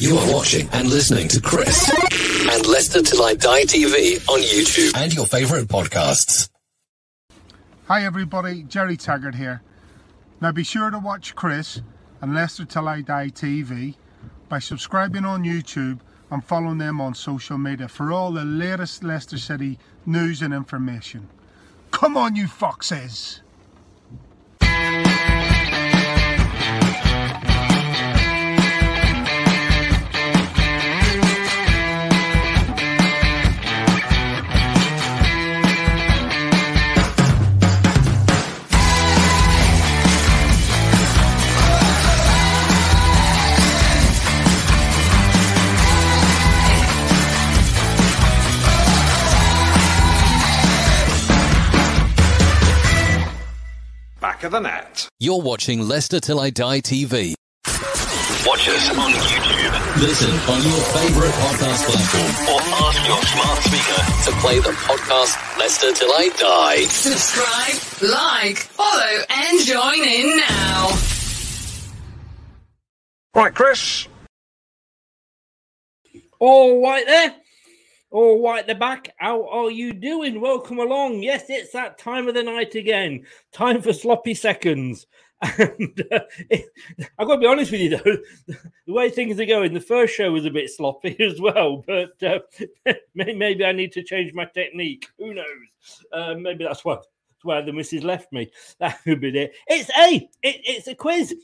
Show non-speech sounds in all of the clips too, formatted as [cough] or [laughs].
You are watching and listening to Chris and Leicester Till I Die TV on YouTube and your favourite podcasts. Hi everybody, Jerry Taggart here. Now be sure to watch Chris and Leicester Till I Die TV by subscribing on YouTube and following them on social media for all the latest Leicester City news and information. Come on, you foxes! Of. You're watching Leicester Till I Die TV. Watch us on YouTube Listen on your favourite podcast platform or ask your smart speaker. to play the podcast Leicester Till I Die. Subscribe, like, follow, and join in now. Right, Chris. All right there. All right, the back. How are you doing? Welcome along. Yes, it's that time of the night again. Time for sloppy seconds. [laughs] And uh, I've got to be honest with you, though, [laughs] the way things are going, the first show was a bit sloppy [laughs] as well. But uh, maybe I need to change my technique. Who knows? Uh, maybe that's why, why the missus left me. That could be it. It's a, it, it's a quiz.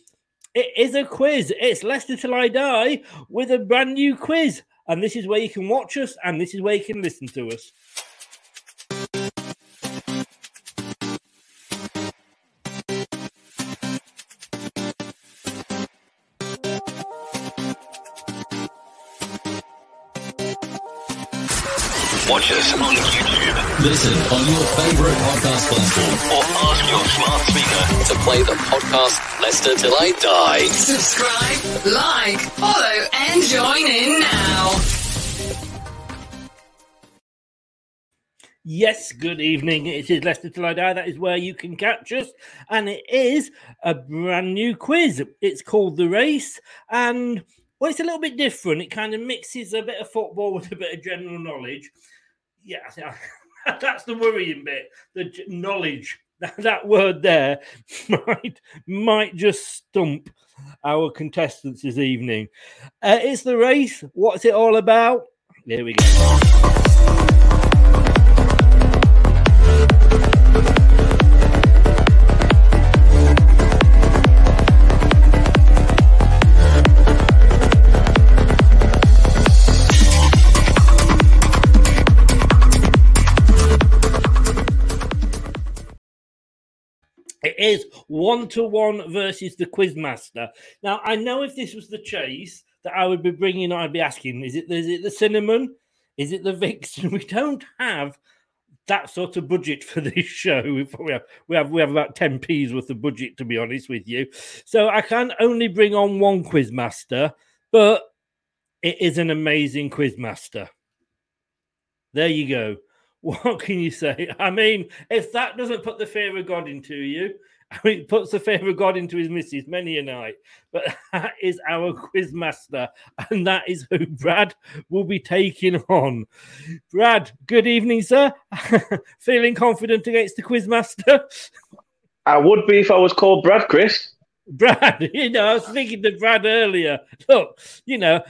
It is a quiz. It's Leicester Till I Die with a brand new quiz. And this is where you can watch us and this is where you can listen to us. Watch us on YouTube Listen on your favourite podcast platform or ask your smart speaker. to play the podcast Leicester Till I Die. Subscribe, like, follow, and join in now. Yes, good evening. It is Leicester Till I Die. That is where you can catch us. And it is a brand new quiz. It's called The Race. And, well, it's a little bit different. It kind of mixes a bit of football [laughs] with a bit of general knowledge. Yeah, I think [laughs] that's the worrying bit. The knowledge. [laughs] That, word there [laughs] might might just stump our contestants this evening. Uh, it's the race. What's it all about? There we go. It is one to one versus the Quizmaster. Now, I know if this was the chase that I would be bringing, I'd be asking, is it is it the Sinnerman? Is it the Vixen? [laughs] We don't have that sort of budget for this show. We have we have we have about ten p's worth of budget to be honest with you. So I can only bring on one quizmaster, but it is an amazing quizmaster. There you go. What can you say? I mean, if that doesn't put the fear of God into you, [laughs] I mean, it puts the fear of God into his missus many a night. But [laughs] that is our quizmaster, and that is who Brad will be taking on. Brad, good evening, sir. [laughs] Feeling confident against the quizmaster? I would be if I was called Brad, Chris. Brad, you know, I was thinking to Brad earlier. Look, you know,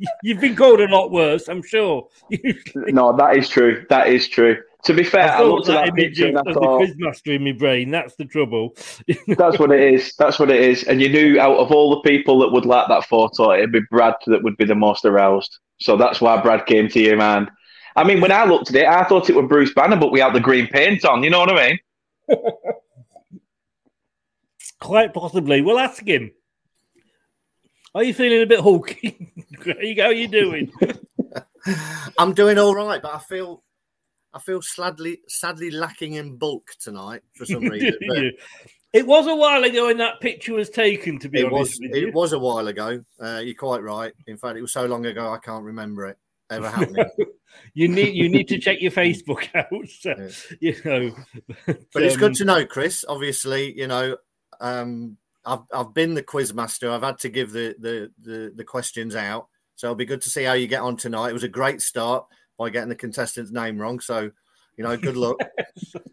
[laughs] you've been called a lot worse, I'm sure. [laughs] no, that is true. That is true. To be fair, I, I looked at that picture and I of thought, the quizmaster in my brain. That's the trouble. [laughs] that's what it is. That's what it is. And you knew out of all the people that would like that photo, it'd be Brad that would be the most aroused. So that's why Brad came to you, man. I mean, when I looked at it, I thought it was Bruce Banner, but we had the green paint on. You know what I mean? Quite possibly. We'll ask him. Are you feeling a bit hulky? [laughs] How are you doing? [laughs] I'm doing all right, but I feel I feel sadly sadly lacking in bulk tonight for some [laughs] reason. But It was a while ago when that picture was taken, to be it honest was with you. it was a while ago. Uh, you're quite right. In fact, it was so long ago I can't remember it ever happening. you need you need to check your Facebook out. So, You know, but it's um, good to know, Chris. Obviously, you know, um, I've I've been the quiz master. I've had to give the the the, the questions out, so it'll be good to see how you get on tonight. It was a great start by getting the contestant's name wrong. So, you know, good luck.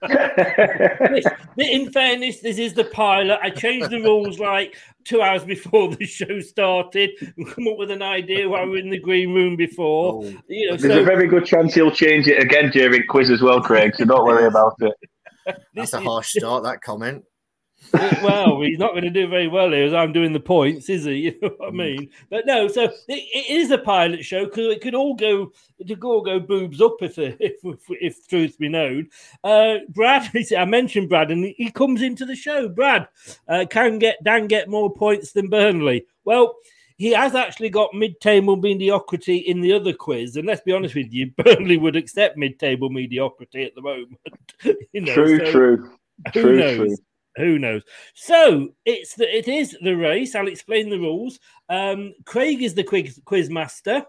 [laughs] in fairness, this is the pilot. I changed the rules like two hours before the show started. and Come up with an idea while we were in the green room before. Oh. You know, There's so a very good chance he'll change it again during quiz as well, Craig. So don't worry about it. [laughs] That's a harsh start. That comment. Well, he's not going to do very well here as I'm doing the points, is he? [laughs] You know what I mean? But no, so it, it is a pilot show because it could all go, it could all go boobs up if [laughs] if, if, if truth be known. Uh, Brad, [laughs] I mentioned Brad, and he comes into the show. Brad uh, can get Dan get more points than Burnley. Well. He has actually got mid-table mediocrity in the other quiz, and let's be honest with you, Burnley would accept mid-table mediocrity at the moment. you know, True, so- true, true, knows? true. Who knows? So it's the it is the race. I'll explain the rules. Um, Craig is the quiz quiz master.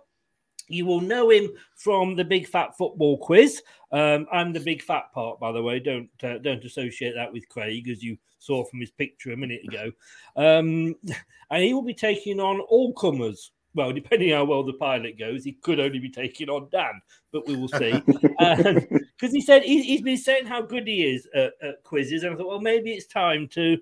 You will know him from the Big Fat Football Quiz. Um, I'm the Big Fat part, by the way. Don't uh, don't associate that with Craig, as you saw from his picture a minute ago. Um, [laughs] and he will be taking on all comers. Well, [laughs] depending how well the pilot goes, he could only be taking on Dan, but we will see. [laughs] Um, because he said he, he's been saying how good he is at, at quizzes, and I thought, well, maybe it's time to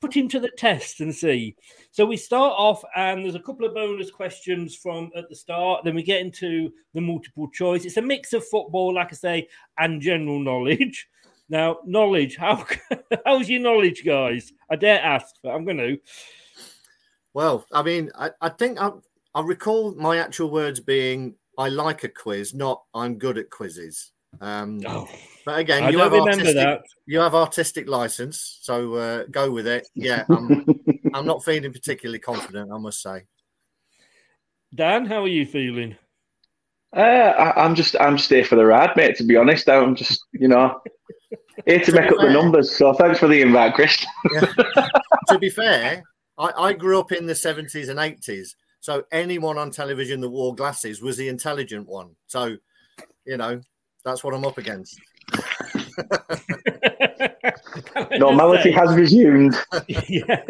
put him to the test and see. So we start off, and there's a couple of bonus questions from at the start. Then we get into the multiple choice. It's a mix of football, like I say, and general knowledge. [laughs] Now, knowledge. How how's your knowledge, guys? I dare ask, but I'm going to. Well, I mean, I, I think I, I recall my actual words being I like a quiz, not I'm good at quizzes. Um, but again, I you don't have remember artistic, that. you have artistic license, so uh, go with it. Yeah, I'm, [laughs] I'm not feeling particularly confident, I must say. Dan, how are you feeling? Uh, I, I'm just, I'm just here for the ride, mate. To be honest, I'm just, you know, here to To make up the numbers. So thanks for the invite, Chris. to be fair, I, I grew up in the 70s and 80s, so anyone on television that wore glasses was the intelligent one. So, you know, that's what I'm up against. [laughs] Normality has resumed. [laughs] yeah.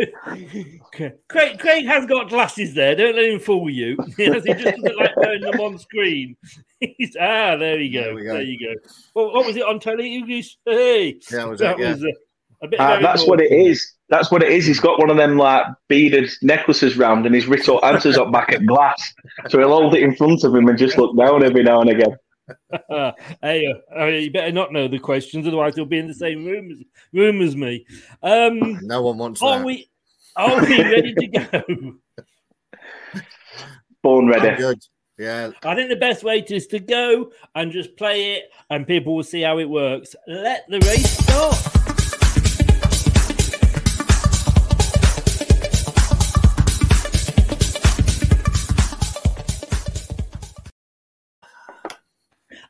Craig, Craig has got glasses there. Don't let him fool you. [laughs] He just doesn't like wearing them on screen. He's, ah, there you go. There go. There you go. Well, what was it on telly? You just- Hey, Yeah, was that it? Yeah. was uh, a bit. Uh, that's what it is. That's what it is. He's got one of them like beaded necklaces round, and he's written all answers up back at glass. So he'll hold it in front of him and just look down every now and again. [laughs] Hey, uh, you better not know the questions, otherwise you'll be in the same room as room as me. Um, No one wants are that. we? Are we ready to go? [laughs] Born ready. I'm good. Yeah. I think the best way to, is to go and just play it, and people will see how it works. Let the race start.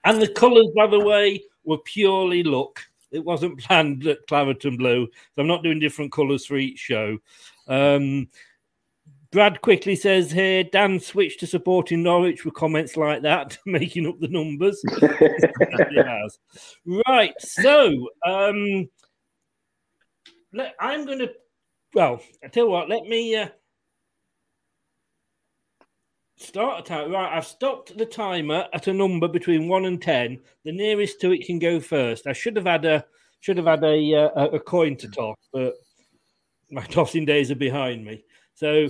And the colours, by the way, were purely luck. It wasn't [laughs] planned at claret and blue. So I'm not doing different colours for each show. Um, Brad quickly says here, Dan switched to supporting Norwich with comments like that, [laughs] making up the numbers. [laughs] Right. So um, let, I'm going to, well, I tell you what, let me uh, start a time. Right. I've stopped the timer at a number between one and 10. The nearest to it can go first. I should have had a, should have had a, uh, a coin to toss, but my [laughs] tossing days are behind me. So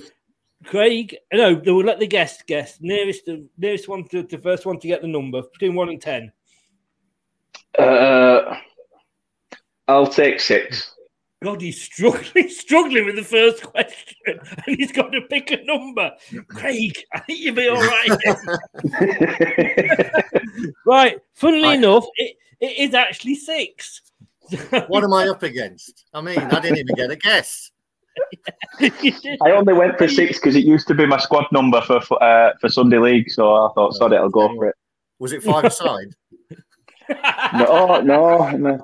Craig, no, they will let the guest guess. Nearest, the nearest one to the first one to get the number between one and ten. Uh, I'll take six. God, he's struggling, [laughs] struggling with the first question, and he's got to pick a number. Craig, [laughs] I think you'll be all right. [laughs] right. Funnily I- enough, it, it is actually six. What am I up against? I mean, I didn't even get a guess. I only went for six because it used to be my squad number for for, uh, for Sunday League, so I thought, sod it, I'll go for it. Was it five aside? No, no, no.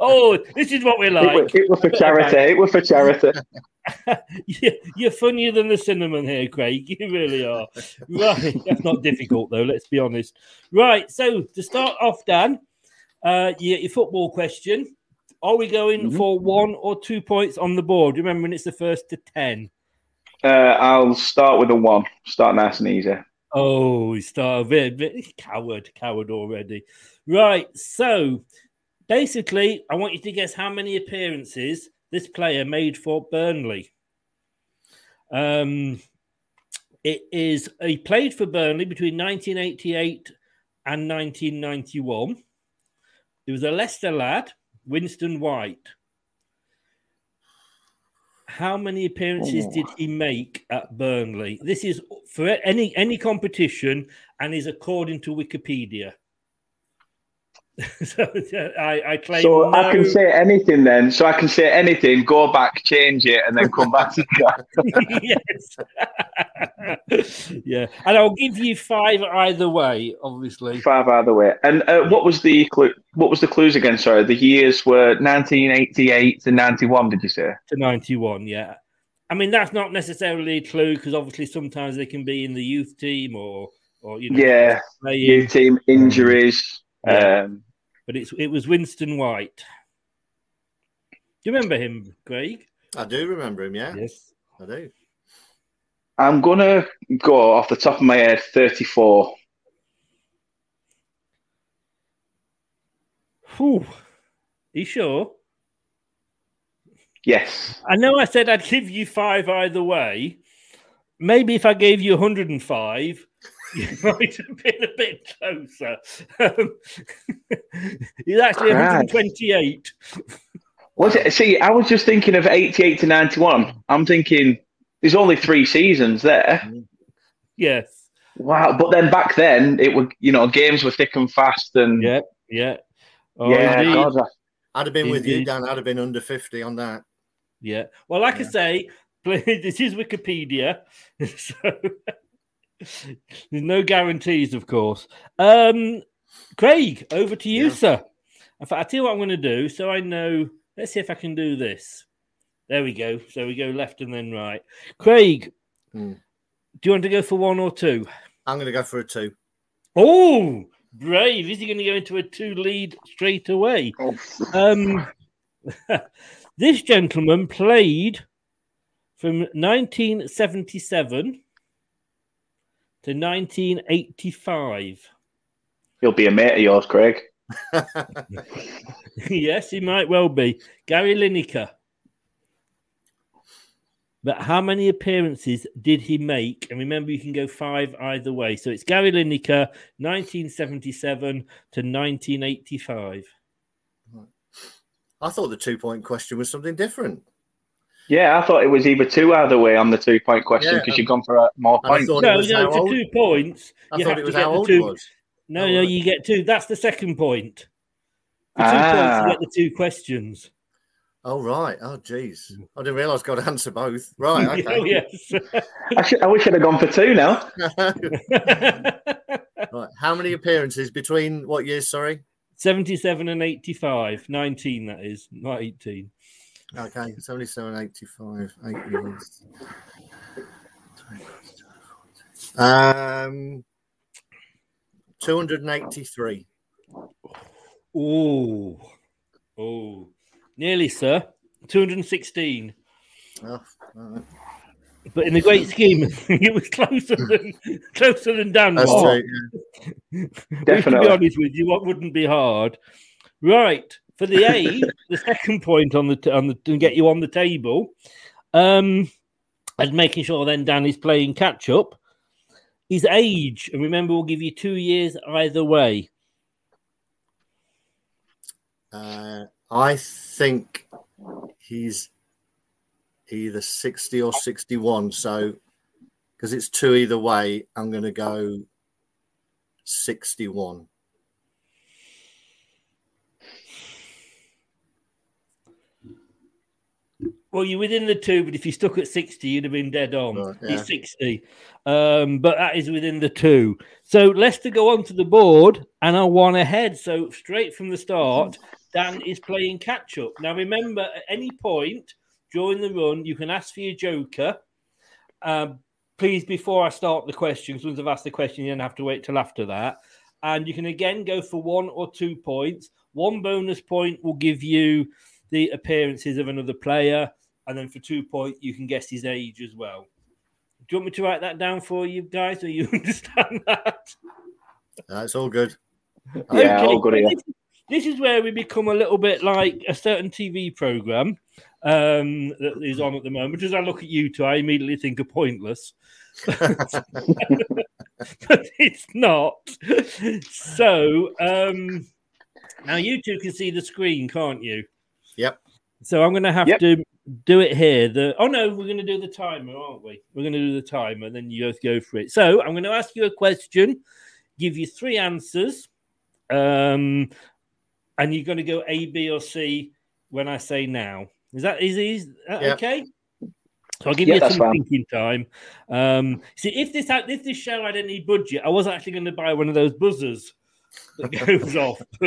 Oh, this is what we It, like. was, it was for charity. It was for charity. [laughs] You- You're funnier than the Sinnerman here, Craig. [laughs] You really are. Right. That's not difficult, though, let's be honest. Right. So, to start off, Dan, uh, your, your football question Are we going Mhm. for one or two points on the board? Remembering it's the first to 10. Uh, I'll start with a one. Start nice and easy. Oh, he started a bit, bit coward, coward already. Right. So, basically, I want you to guess how many appearances this player made for Burnley. Um, it is he played for Burnley between 1988 and 1991. He was a Leicester lad, Winston White. How many appearances Oh. did he make at Burnley? This is for any any competition and is according to Wikipedia. [laughs] so I, I claim So I can say anything then. So I can say anything, go back, change it, and then come back to [laughs] yes. [laughs] yeah, and I'll give you five either way. Obviously, five either way. And uh, what was the clue? What was the clues again? Sorry, the years were 1988 to 91. Did you say? to ninety-one. Yeah, I mean that's not necessarily a clue because obviously sometimes they can be in the youth team or or you know Yeah, youth team injuries. Um, but it's it was Winston White. Do you remember him, Greg? I do remember him, yeah. Yes. I do. I'm gonna go off the top of my head 34. Whew. you sure? Yes. I know I said I'd give you five either way. Maybe if I gave you 105, [laughs] you might have been a bit closer. Um, [laughs] he's actually Christ. 128. Was it? See, I was just thinking of 88 to 91. I'm thinking there's only three seasons there. Yes. Wow. But then back then, it would, you know, games were thick and fast, and Yeah. Yeah. Oh, yeah, indeed. God, I- I'd have been with you, Dan. I'd have been under 50 on that. Yeah. Well, like I say, [laughs] this is Wikipedia. So there's no guarantees, of course. Um, Craig, over to you, Yeah. sir. In fact, I'll tell you what I'm going to do so I know. Let's see if I can do this. There we go. So we go left and then right. Craig, Hmm. do you want to go for one or two? I'm going to go for a two. Oh, brave. Is he going to go into a two lead straight away? Um, [laughs] this gentleman played from 1977 to 1985. he'll be a mate of yours, Craig. [laughs] yes, he might well be. Gary Lineker. But how many appearances did he make? And remember, you can go five either way. So it's Gary Lineker, 1977 to 1985. I thought the two point question was something different. Yeah, I thought it was either two either way on the two point question Yeah, because you've gone for uh, more and I points. thought it No, was no, how for two points. I you thought have it to was get how the old two. he was. No, no, you get two. That's the second point. For two Ah. points, you get the two questions. Oh, right. Oh, jeez. I didn't realise I've got to answer both. Right. oh, [laughs] Okay. yes. I, should, I wish I'd have gone for two now. [laughs] [laughs] Right. How many appearances between what years? Sorry. 77 and 85. 19, that is, not 18. Okay, 77, 85, eight years. Um, 283. Oh, oh, nearly, sir. 216. Oh, all right. But in the great scheme, [laughs] it was closer than closer than Dan That's true. yeah. [laughs] Which, to be honest with you, what wouldn't be hard. Right for the A, the second point on the t- on the to get you on the table, um, and making sure then Dan is playing catch up. His age, and remember, we'll give you two years either way. Uh, I think he's either 60 or 61. So, because it's two either way, I'm going to go 61. Well, you're within the two, but if you stuck at 60, you'd have been dead on. Yeah. He's 60. Um, but that is within the two. So Leicester go onto the board and are one ahead. So straight from the start, Dan is playing catch up. Now, remember, at any point during the run, you can ask for your joker. Um, please, before I start the questions, once I've asked the question, you don't have to wait till after that. And you can again go for one or two points. One bonus point will give you the appearances of another player. And then for two points, you can guess his age as well. Do you want me to write that down for you guys, or you [laughs] understand that? That's all good. Yeah, all good here. This, this is where we become a little bit like a certain TV program um, that is on at the moment. As I look at you two, I immediately think of pointless. but [laughs] it's not. So um, now you two can see the screen, can't you? Yep. So I'm going to have Yep. to do it here. The oh no, we're going to do the timer, aren't we? We're going to do the timer, then you both go for it. So I'm going to ask you a question, give you three answers, um, and you're going to go A, B, or C when I say now. Is that is, is that Yeah. okay? So I'll give Yeah, you some fine. thinking time. Um, see, if this had, if this show had any budget, I was actually going to buy one of those buzzers that goes [laughs] off, [laughs]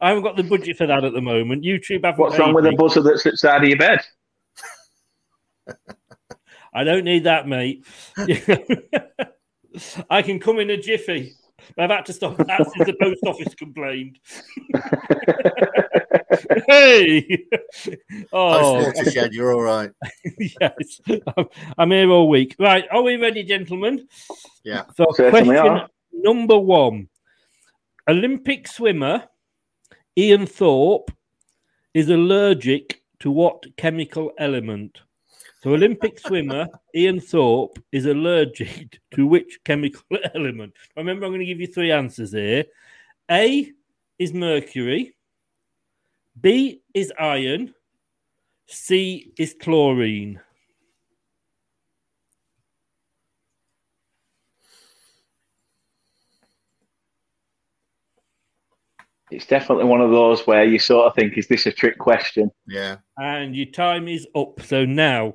I haven't, got the budget for that at the moment. YouTube haven't. What's wrong paid with a buzzer that sits side of your bed? I don't need that, mate. [laughs] I can come in a jiffy. I've had to stop that since the post office complained. hey! Oh, Post watershed, you're all right. yes. I'm, I'm here all week. Right, are we ready, gentlemen? Yeah. So, Certainly question are. number one Olympic swimmer Ian Thorpe is allergic to what chemical element? So, Olympic swimmer [laughs] Ian Thorpe is allergic to which chemical [laughs] element? Remember, I'm going to give you three answers here. A is mercury, B is iron, C is chlorine. It's definitely one of those where you sort of think, is this a trick question? Yeah. And your time is up. So now,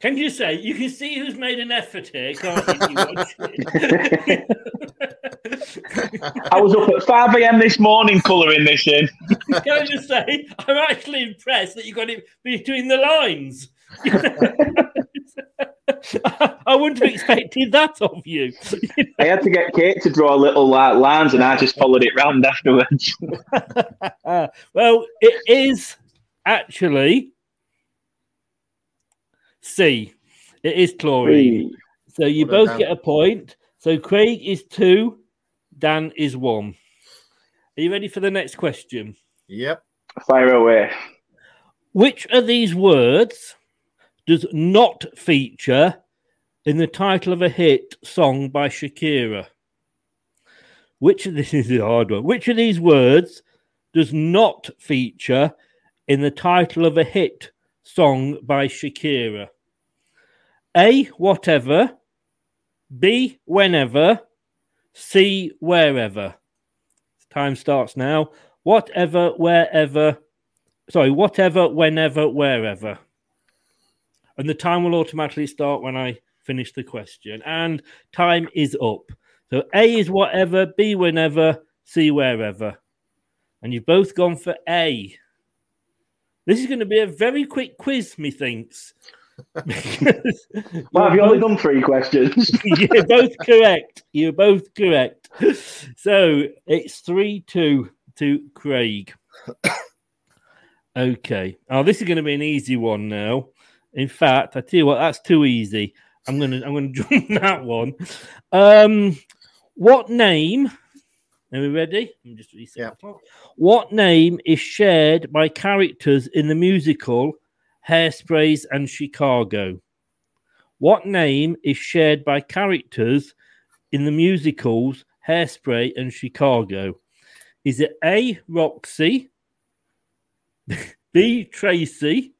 can you say you can see who's made an effort here? Can't you? You watch it? I was up at 5 a.m. this morning colouring this in. Can I just say I'm actually impressed that you got it between the lines. [laughs] [laughs] I wouldn't have expected that of you. [laughs] I had to get Kate to draw little like, lines and I just followed it round afterwards. [laughs] well, it is actually C. It is chlorine. So you Well both get a point. So Craig is two, Dan is one. Are you ready for the next question? Yep. Fire away. Which of these words does not feature in the title of a hit song by Shakira? Which of [laughs] this is a hard one? Which of these words does not feature in the title of a hit song by Shakira? A. Whatever. B. Whenever. C. Wherever. Time starts now. Whatever, wherever. Sorry, whatever, whenever, wherever. And the time will automatically start when I finish the question. And time is up. So A is whatever, B whenever, C wherever. And you've both gone for A. This is going to be a very quick quiz, methinks. Because [laughs] Well, have you only done three questions? [laughs] You're both correct. You're both correct. So it's 3 2 to Craig. [coughs] Okay. Oh, this is going to be an easy one now. In fact, I tell you what, that's too easy. I'm gonna I'm gonna [laughs] jump that one. Um, what name? Are we ready? I'm just reset. the clock. What name is shared by characters in the musical Hairsprays and Chicago? What name is shared by characters in the musicals Hairspray and Chicago? Is it A. Roxy, [laughs] B. Tracy,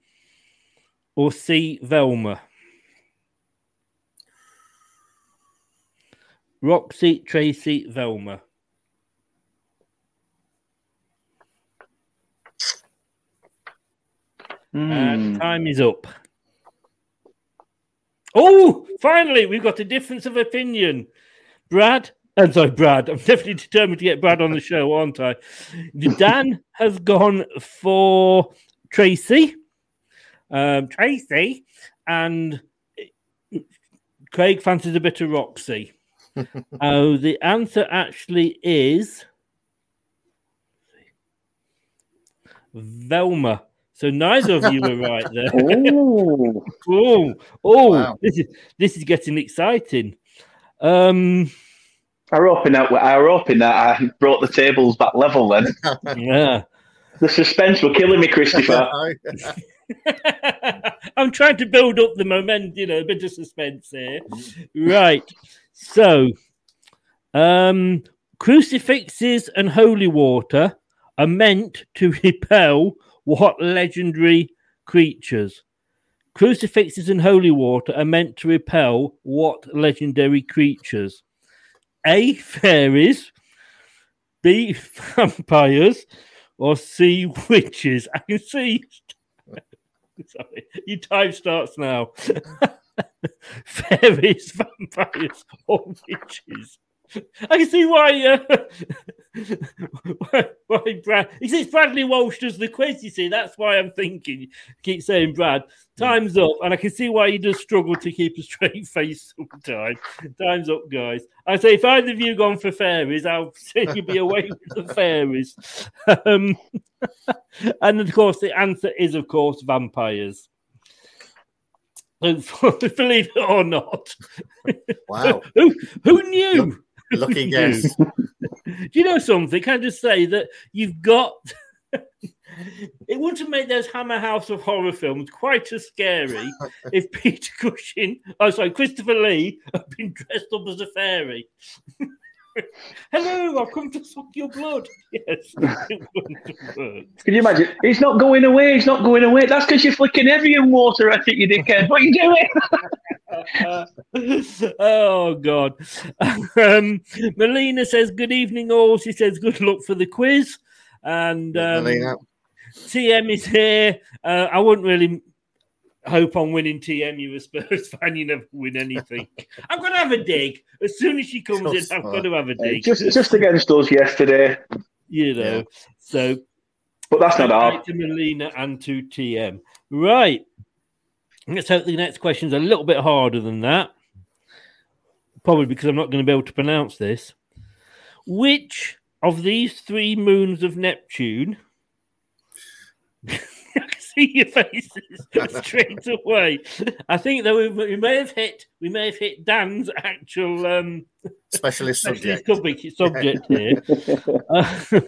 or C. Velma? Roxy, Tracy, Velma. And hmm. time is up. Oh, finally, we've got a difference of opinion. Brad, I'm sorry, Brad. I'm definitely determined to get Brad on the show, aren't I? Dan has gone for Tracy. Um, Tracy. And Craig fancies a bit of Roxy. [laughs] oh, the answer actually is Velma. So neither of you were right there. Oh, oh, oh Wow. this is this is getting exciting. Um, I were hoping that I were hoping that I brought the tables back level. Then [laughs] yeah. the suspense were killing me, [laughs] Christopher. [laughs] I'm trying to build up the moment, you know, a bit of suspense here. Right. So, um, crucifixes and holy water are meant to [laughs] repel what legendary creatures? Crucifixes and holy water are meant to repel what legendary creatures? A. Fairies, B. [laughs] Vampires, or C. Witches? I can see. Sorry, your time starts now. [laughs] Fairies, vampires, or witches? [laughs] I can see why. Uh, [laughs] why, why Brad? He says Bradley Walsh does the quiz. You see, that's why I'm thinking. Keep saying Brad. Time's up, and I can see why he does struggle to keep a [laughs] straight face sometimes. Time's up, guys. I say if either of you gone for fairies, I'll say you'll be away with the fairies. Um, and of course, the answer is, of course, vampires. Believe it or not. Wow. who, who knew? Lucky [laughs] guess. Do you know something? Can I just say that you've got. [laughs] it would have made those Hammer House of Horror films quite as scary [laughs] if Peter Cushing, oh, sorry, Christopher Lee had been dressed up as a fairy. Hello, I've come to suck your blood. Yes, [laughs] it wouldn't have. Can you imagine? It's not going away. It's not going away. That's because you're flicking Evian water at it, you dickhead. What are you doing? [laughs] oh God. Um, Melina says, "Good evening, all." She says, "Good luck for the quiz." And um, Melina. TM is here. Uh, I wouldn't really hope on winning TM. You're a Spurs [laughs] fan. You never win anything. I'm going to have a dig as soon as she comes in. I'm fine. going to have a dig. just, just against us yesterday, you know. So but that's not hard. to Melina and to TM. Right. Let's hope the next question's a little bit harder than that. Probably because I'm not going to be able to pronounce this. Which of these three moons of Neptune? [laughs] I [laughs] can see your faces [laughs] straight away. I think that we, we may have hit we may have hit Dan's actual um, Specialist [laughs] specialist subject. subject, subject here. Uh,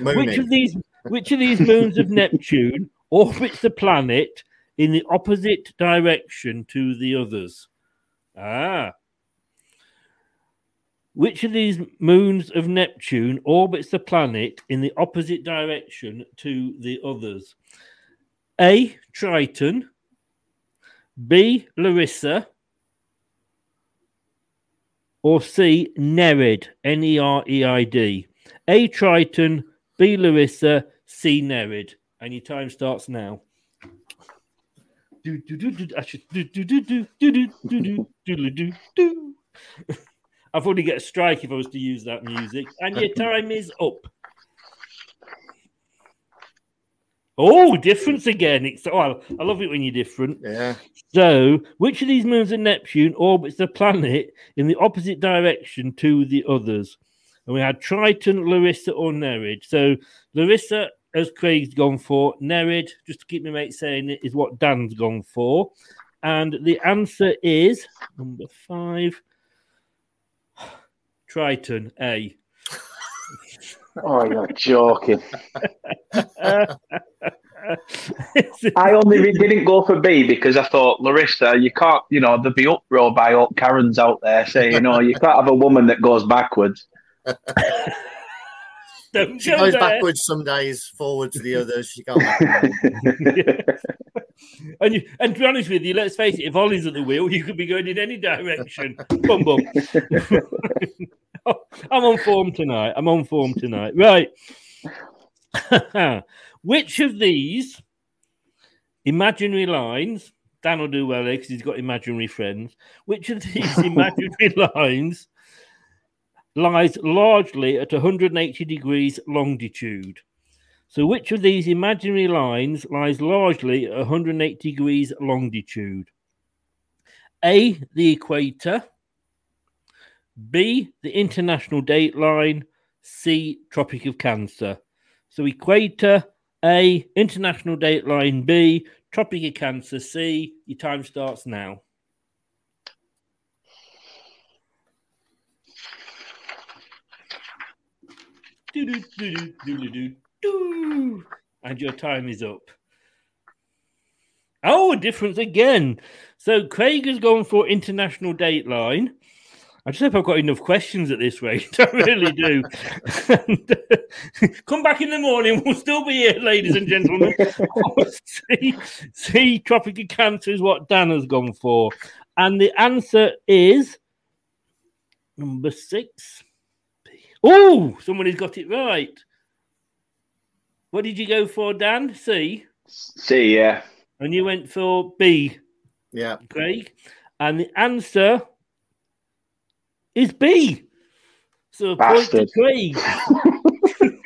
which of these which of these moons of Neptune orbits the planet in the opposite direction to the others? Ah. Which of these moons of Neptune orbits the planet in the opposite direction to the others? A. Triton. B. Larissa. Or C. Nereid. N E R E I D. A. Triton. B. Larissa. C. Nereid. And your time starts now. do do do do. I should do do do do do do do do do do do. I'd probably get a strike if I was to use that music. And your [laughs] time is up. Oh, difference again. It's oh, I love it when you're different. Yeah. So, which of these moons of Neptune orbits the planet in the opposite direction to the others? And we had Triton, Larissa, or Nereid. So, Larissa, as Craig's gone for, Nereid, just to keep my mate saying it, is what Dan's gone for. And the answer is number five Triton, A. Oh, you're joking. [laughs] I only didn't go for B because I thought, Larissa, you can't, you know, there'd be uproar by all Karens out there saying, you know, you can't have a woman that goes backwards. [laughs] Don't She go goes backwards some days, forwards the others. She can't. [laughs] And, you, and to be honest with you, let's face it, if Ollie's at the wheel, you could be going in any direction. Bum bum. [laughs] I'm on form tonight. I'm on form tonight. Right. [laughs] Which of these imaginary lines, Dan will do well there because he's got imaginary friends. Which of these [laughs] imaginary lines lies largely at 180 degrees longitude? So, which of these imaginary lines lies largely at 180 degrees longitude? A, the equator. B, the international date line. C, Tropic of Cancer. So, equator, A, international date line. B, Tropic of Cancer. C, your time starts now. And your time is up. Oh, a difference again. So Craig has gone for international dateline. I just hope I've got enough questions at this rate. [laughs] I really do. And, uh, come back in the morning. We'll still be here, ladies and gentlemen. [laughs] see, see, Tropic of Cancer is what Dan has gone for. And the answer is number six. Oh, somebody's got it right. What did you go for, Dan? C. C, yeah. And you went for B, Yeah. Craig. And the answer is B. So a point to Bastard. Craig. [laughs]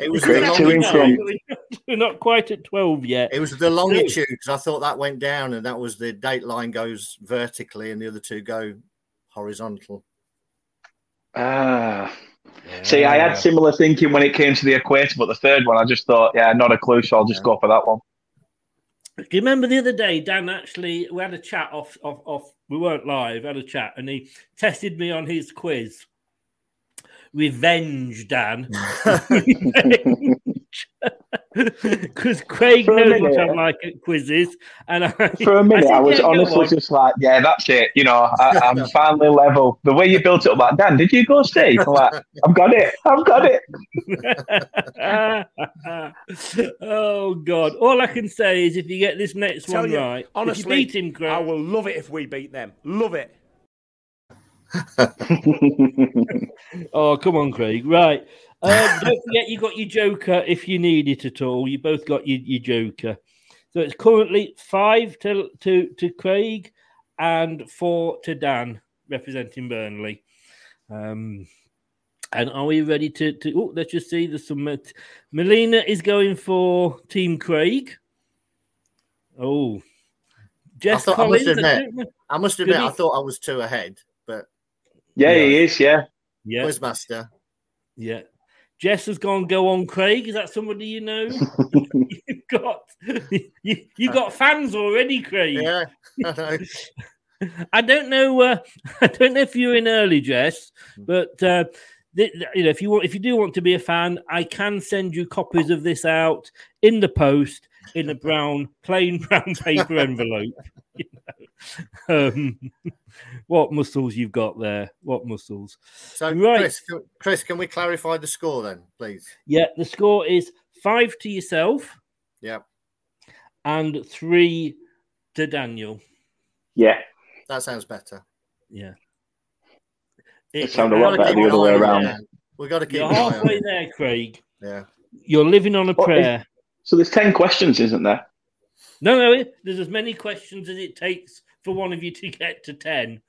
It was Craig the longitude. We're [laughs] not quite at 12 yet. It was the longitude because I thought that went down, and that was the date line goes vertically, and the other two go horizontal. Ah. See, I had similar thinking when it came to the equator, but the third one, I just thought, yeah, not a clue, so I'll just go for that one. Do you remember the other day, Dan? Actually, we had a chat off, off, off. We weren't live. Had a chat, and he tested me on his quiz. Revenge, Dan. [laughs] [laughs] [laughs] [laughs] Because Craig For a knows what. I'm like at quizzes, and I, [laughs] For a minute, said, I, was "Yeah, honestly just like, yeah, that's it. You know, I, I'm [laughs] finally level. The way you built it up, like, Dan, did you go see? I'm like, I've got it. I've got it. oh God! All I can say is, if you get this next Tell one you, right, honestly, if you beat him, Craig, I will love it if we beat them. Love it. Oh, come on, Craig. Right. Um, don't forget you got your Joker if you need it at all. You both got your, your Joker. So it's currently five to, to, to Craig and four to Dan representing Burnley. Um, and are we ready to? to oh, let's just see. There's some. Melina is going for Team Craig. Oh, Jess I, thought, I must admit, I must admit, he- I thought I was two ahead, but Yeah, he is. Yeah. Yeah. Quizmaster. Yeah. Jess has gone go on Craig. Is that somebody you know? [laughs] You've got you, you got fans already, Craig. Yeah, I. [laughs] I don't know. Uh, [laughs] I don't know if you're in early, Jess, but uh, th- you know if you want, if you do want to be a fan, I can send you copies of this out in the post in a brown, plain brown paper envelope. You know? [laughs] um, what muscles you've got there? What muscles? So, Right. Chris, can, Chris, can we clarify the score then, please? Yeah, the score is five to yourself Yeah, and three to Daniel. Yeah. that sounds better. Yeah. It sounded a lot better the other way around. that. We got to keep You're an eye on halfway there, Craig. Yeah. You're living on a is- prayer. So there's 10 questions, isn't there? No, no, there's as many questions as it takes for one of you to get to 10.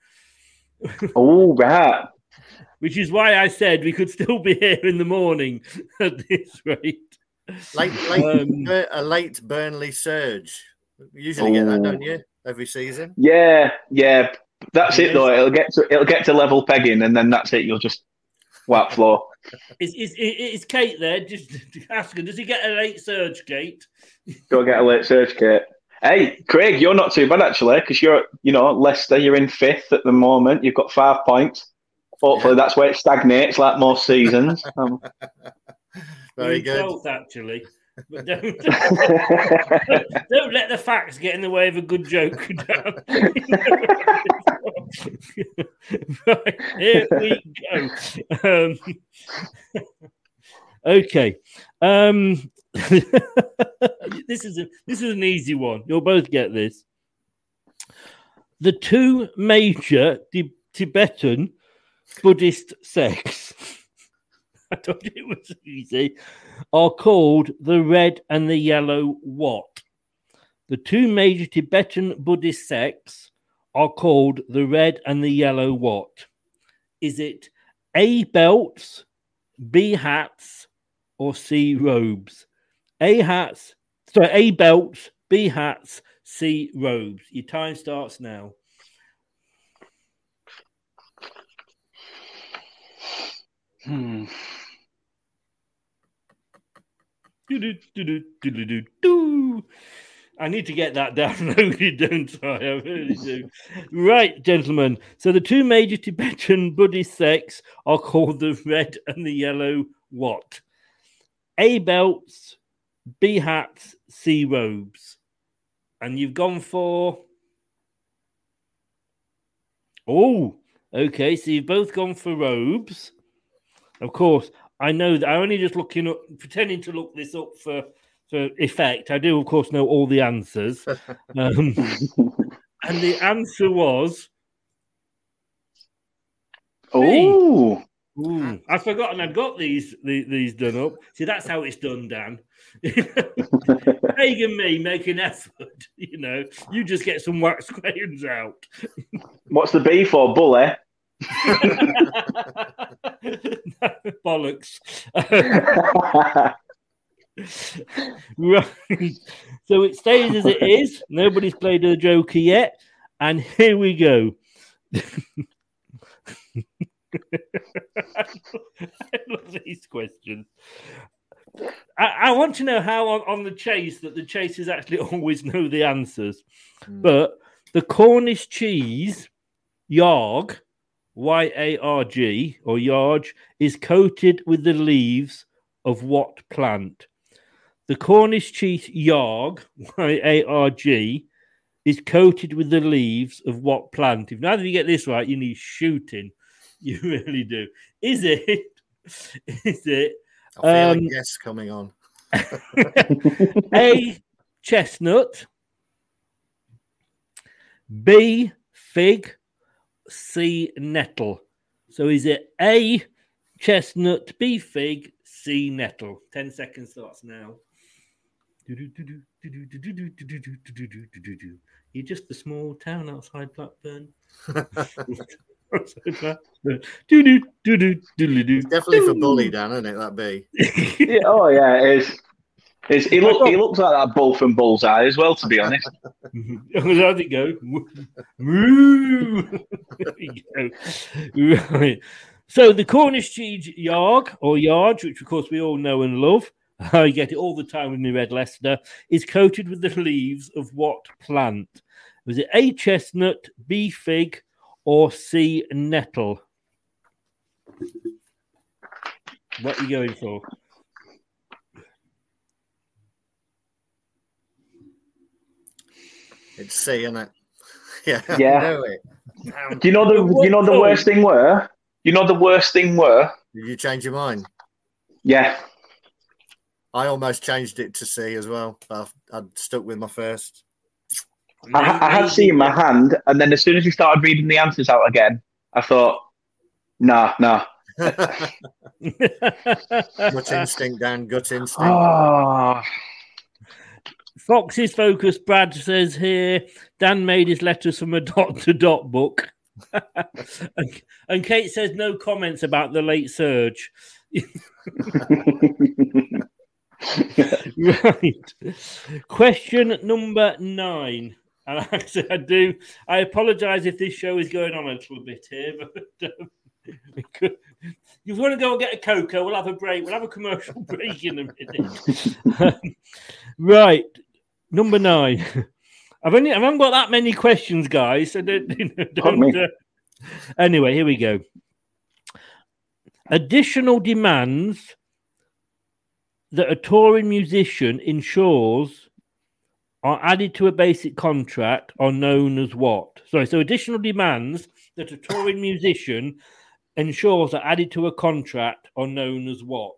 Oh, right. [laughs] Which is why I said we could still be here in the morning [laughs] at this rate. Late, late, Um, a late Burnley surge. You usually get that, Oh. don't you? Every season. Yeah, yeah. That's it though. It'll get to it'll get to level pegging, and then that's it. You'll just whap floor. Is, is, is Kate there? Just [laughs] ask her, does he get a late surge, Kate? Go get a late surge, Kate. Hey, Craig, you're not too bad actually, because you're you know Leicester. You're in fifth at the moment. You've got five points. Hopefully, that's where it stagnates, like most seasons. [laughs] Um, Very You're in good. twelfth, actually. But don't, [laughs] don't let the facts get in the way of a good joke. [laughs] right, here we go. Um, okay. Um, [laughs] this is a, this is an easy one. You'll both get this. The two major Ti- Tibetan Buddhist sects. [laughs] I you it was easy. Are called the red and the yellow what? The two major Tibetan Buddhist sects are called the red and the yellow what? Is it A belts, B hats, or C robes? A hats, sorry, A belts, B hats, C robes. Your time starts now. hmm. I need to get that [laughs] downloaded, don't I? I really do. right, gentlemen. So the two major Tibetan Buddhist sects are called the red and the yellow what? A belts, B hats, C robes. And you've gone for. Oh, okay. So you've both gone for robes. Of course, I know that I'm only just looking up, pretending to look this up for for effect. I do, of course, know all the answers. [laughs] Um, and the answer was. Oh, Ooh, I've forgotten I've got these, these these done up. See, that's how it's done, Dan. [laughs] Craig and me make an effort, [laughs] you know. You just get some wax crayons out. [laughs] what's the B for? Bully. Bollocks. right. So it stays as it is. Nobody's played a Joker yet. And here we go. I [laughs] love these questions. I, I want to know how on, on the chase that the chasers actually [laughs] always know the answers. Hmm. But the Cornish cheese, Yarg, Y A R G, or Yarg, is coated with the leaves of what plant? The Cornish cheese, Yarg, [laughs] Y A R G, is coated with the leaves of what plant? If neither of you get this right, you need shooting. You really do. Is it? Is it? I feel um, a guess coming on. A chestnut, B fig, C nettle. So is it A chestnut, B fig, C nettle? 10 seconds starts now. You're just a small town outside Blackburn. Outside Blackburn. It's definitely for bully, Dan, isn't it? That B. yeah, oh yeah, it is. It's, he, look, he looks like that bull from Bullseye as well, to be honest. How'd it go? Moo. There we go. Right. So the Cornish cheese yarg or yarge, which of course we all know and love, I get it all the time with my red Leicester, is coated with the leaves of what plant? Was it A chestnut, B fig, or C nettle? What are you going for? It's C, isn't it? [laughs] Yeah. Yeah. know it. Do you know the you know the worst thing were? You know the worst thing were? Did you change your mind? Yeah. I almost changed it to C as well. I've, I'd stuck with my first. I, ha- I had seen my hand, and then as soon as he started reading the answers out again, I thought, nah, nah. [laughs] Gut instinct, Dan. Gut instinct. Oh, [sighs] Fox's focus, Brad says here, Dan made his letters from a dot to dot book. [laughs] and, and Kate says no comments about the late surge. [laughs] right. Question number nine. And [laughs] actually, I do. I apologise if this show is going on a little bit here, [laughs] but um, could, you want to go and get a cocoa? We'll have a break. We'll have a commercial [laughs] break in a minute. Um, right, number nine. I've only I haven't got that many questions, guys. So don't. You know, don't uh... Anyway, here we go. Additional demands that a touring musician ensures are added to a basic contract are known as what? Sorry, so additional demands that a touring [coughs] musician ensures are added to a contract are known as what?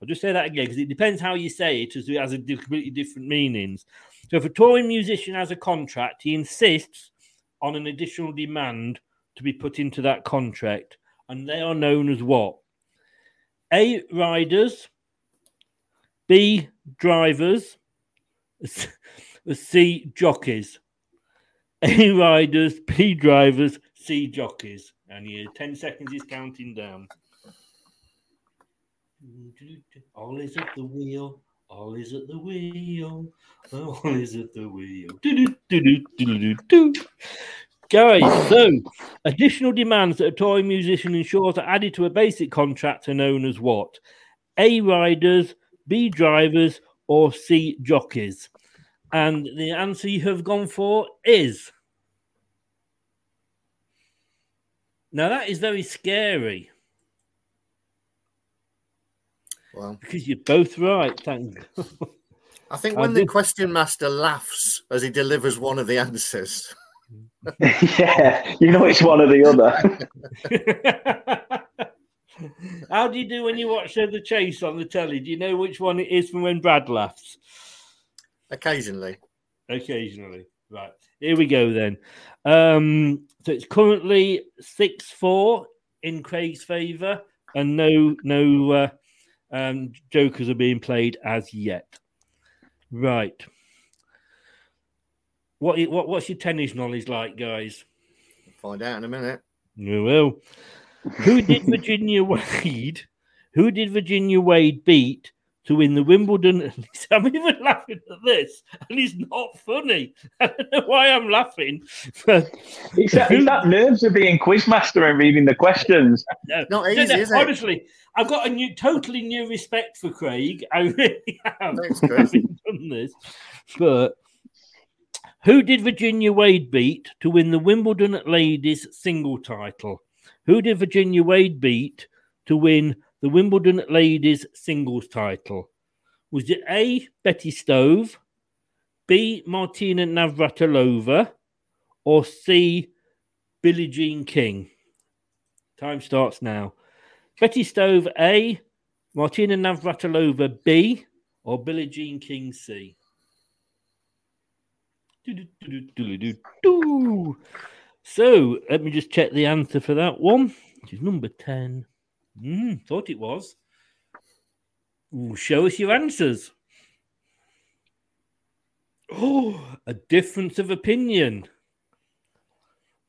I'll just say that again because it depends how you say it, as it has a completely different meanings. So, if a touring musician has a contract, he insists on an additional demand to be put into that contract, and they are known as what? A. Riders, B. Drivers, [laughs] C. Jockeys. [laughs] A. Riders, B. Drivers, C. Jockeys. And your 10 seconds is counting down. All is at the wheel. All is at the wheel. All is at the wheel. Guys, so additional demands that a touring musician ensures are added to a basic contract are known as what? A riders, B drivers, or C jockeys? And the answer you have gone for is. Now that is very scary. Well, because you're both right. Thank. I think [laughs] when I the question master laughs as he delivers one of the answers. [laughs] yeah, you know it's one or the other. [laughs] How do you do when you watch the chase on the telly? Do you know which one it is from when Brad laughs? Occasionally. Occasionally. Right. Here we go then. Um, so it's currently six four in Craig's favour, and no no uh, um, jokers are being played as yet. Right. What what what's your tennis knowledge like, guys? Find out in a minute. We will. Who did Virginia Wade? Who did Virginia Wade beat to win the Wimbledon? [laughs] I'm even laughing at this, and it's not funny. [laughs] I don't know why I'm laughing. it's, that, it's that nerves of being quizmaster and reading the questions. [laughs] no, not easy, no, no, is honestly, it? I've got a new, totally new respect for Craig. I really have. Thanks, Chris. done this, but who did Virginia Wade beat to win the Wimbledon ladies single title? Who did Virginia Wade beat to win the Wimbledon ladies singles title? Was it A. Betty Stove, B. Martina Navratilova, or C. Billie Jean King? Time starts now. Betty Stove A, Martina Navratilova B, or Billie Jean King C? So let me just check the answer for that one, which is number 10. Mm, thought it was. Ooh, show us your answers. Oh, a difference of opinion.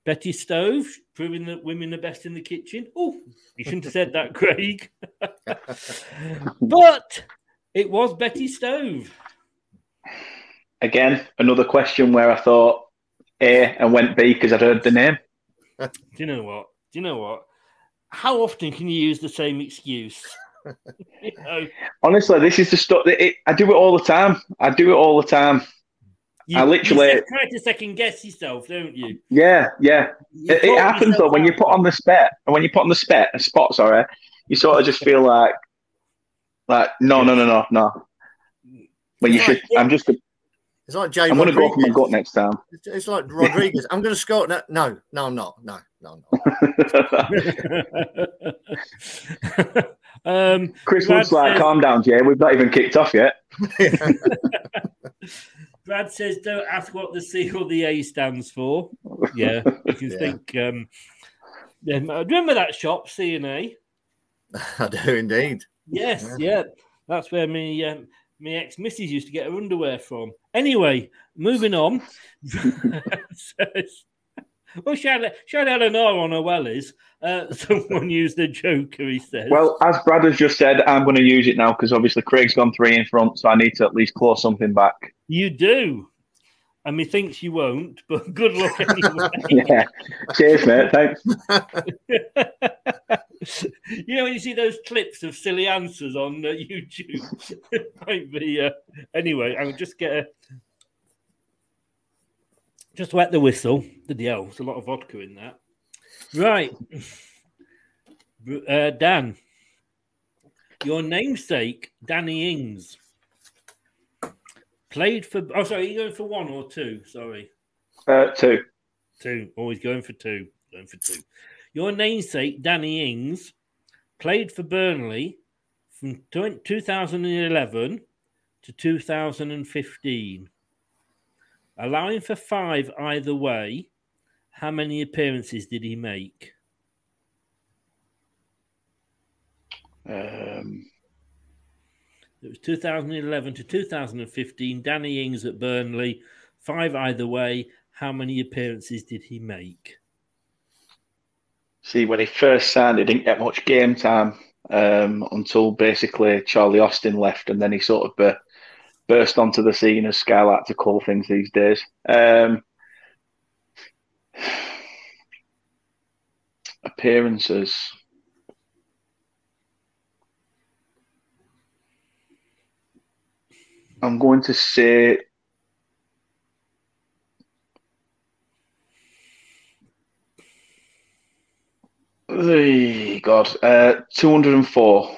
Betty Stove, proving that women are best in the kitchen. Oh, you shouldn't have said that, [laughs] Craig. [laughs] but it was Betty Stove again, another question where I thought A and went B because I'd heard the name. [laughs] Do you know what? Do you know what? How often can you use the same excuse? [laughs] you know? Honestly, this is the stuff that it, I do it all the time. I do it all the time. You, I literally you try to second guess yourself, don't you? Yeah, yeah. You it, it happens though when you put on the spot, and when you put on the spot, a spot, sorry, you sort of just feel like, like no, no, no, no, no. But you should. I'm just. It's like Jay. I'm going to go for my gut next time. It's like Rodriguez. I'm going to score. No, no, no, I'm not. No, no, no. [laughs] um, Chris looks like, calm down, Jay. We've not even kicked off yet. [laughs] Brad says, "Don't ask what the C or the A stands for." Yeah, you can [laughs] yeah. think. Um, yeah, remember that shop, C and A? I do indeed. Yes, yeah. yeah. That's where me um, my ex missus used to get her underwear from. Anyway, moving on. [laughs] [laughs] well, she had an R on her wellies. Uh, [laughs] someone used the Joker, he says. Well, as Brad has just said, I'm going to use it now because obviously Craig's gone three in front, so I need to at least claw something back. You do. And methinks you won't, but [laughs] good luck anyway. [laughs] yeah. Cheers, mate. Thanks. [laughs] you know when you see those clips of silly answers on uh, YouTube, it might be. Uh, anyway, I'll just get a just wet the whistle. The deal. there's a lot of vodka in that. Right, uh, Dan, your namesake, Danny Ings, played for. Oh, sorry, are you going for one or two? Sorry, Uh, two. two. Always going for two. Going for two. Your namesake, Danny Ings, played for Burnley from tw- 2011 to 2015, allowing for five either way. How many appearances did he make? Um, It was 2011 to 2015. Danny Ings at Burnley, five either way. How many appearances did he make? see, when he first signed, he didn't get much game time um, until basically Charlie Austin left, and then he sort of bur- burst onto the scene as Sky like to call things these days. Um, [sighs] appearances. I'm going to say Hey, God, uh, 204.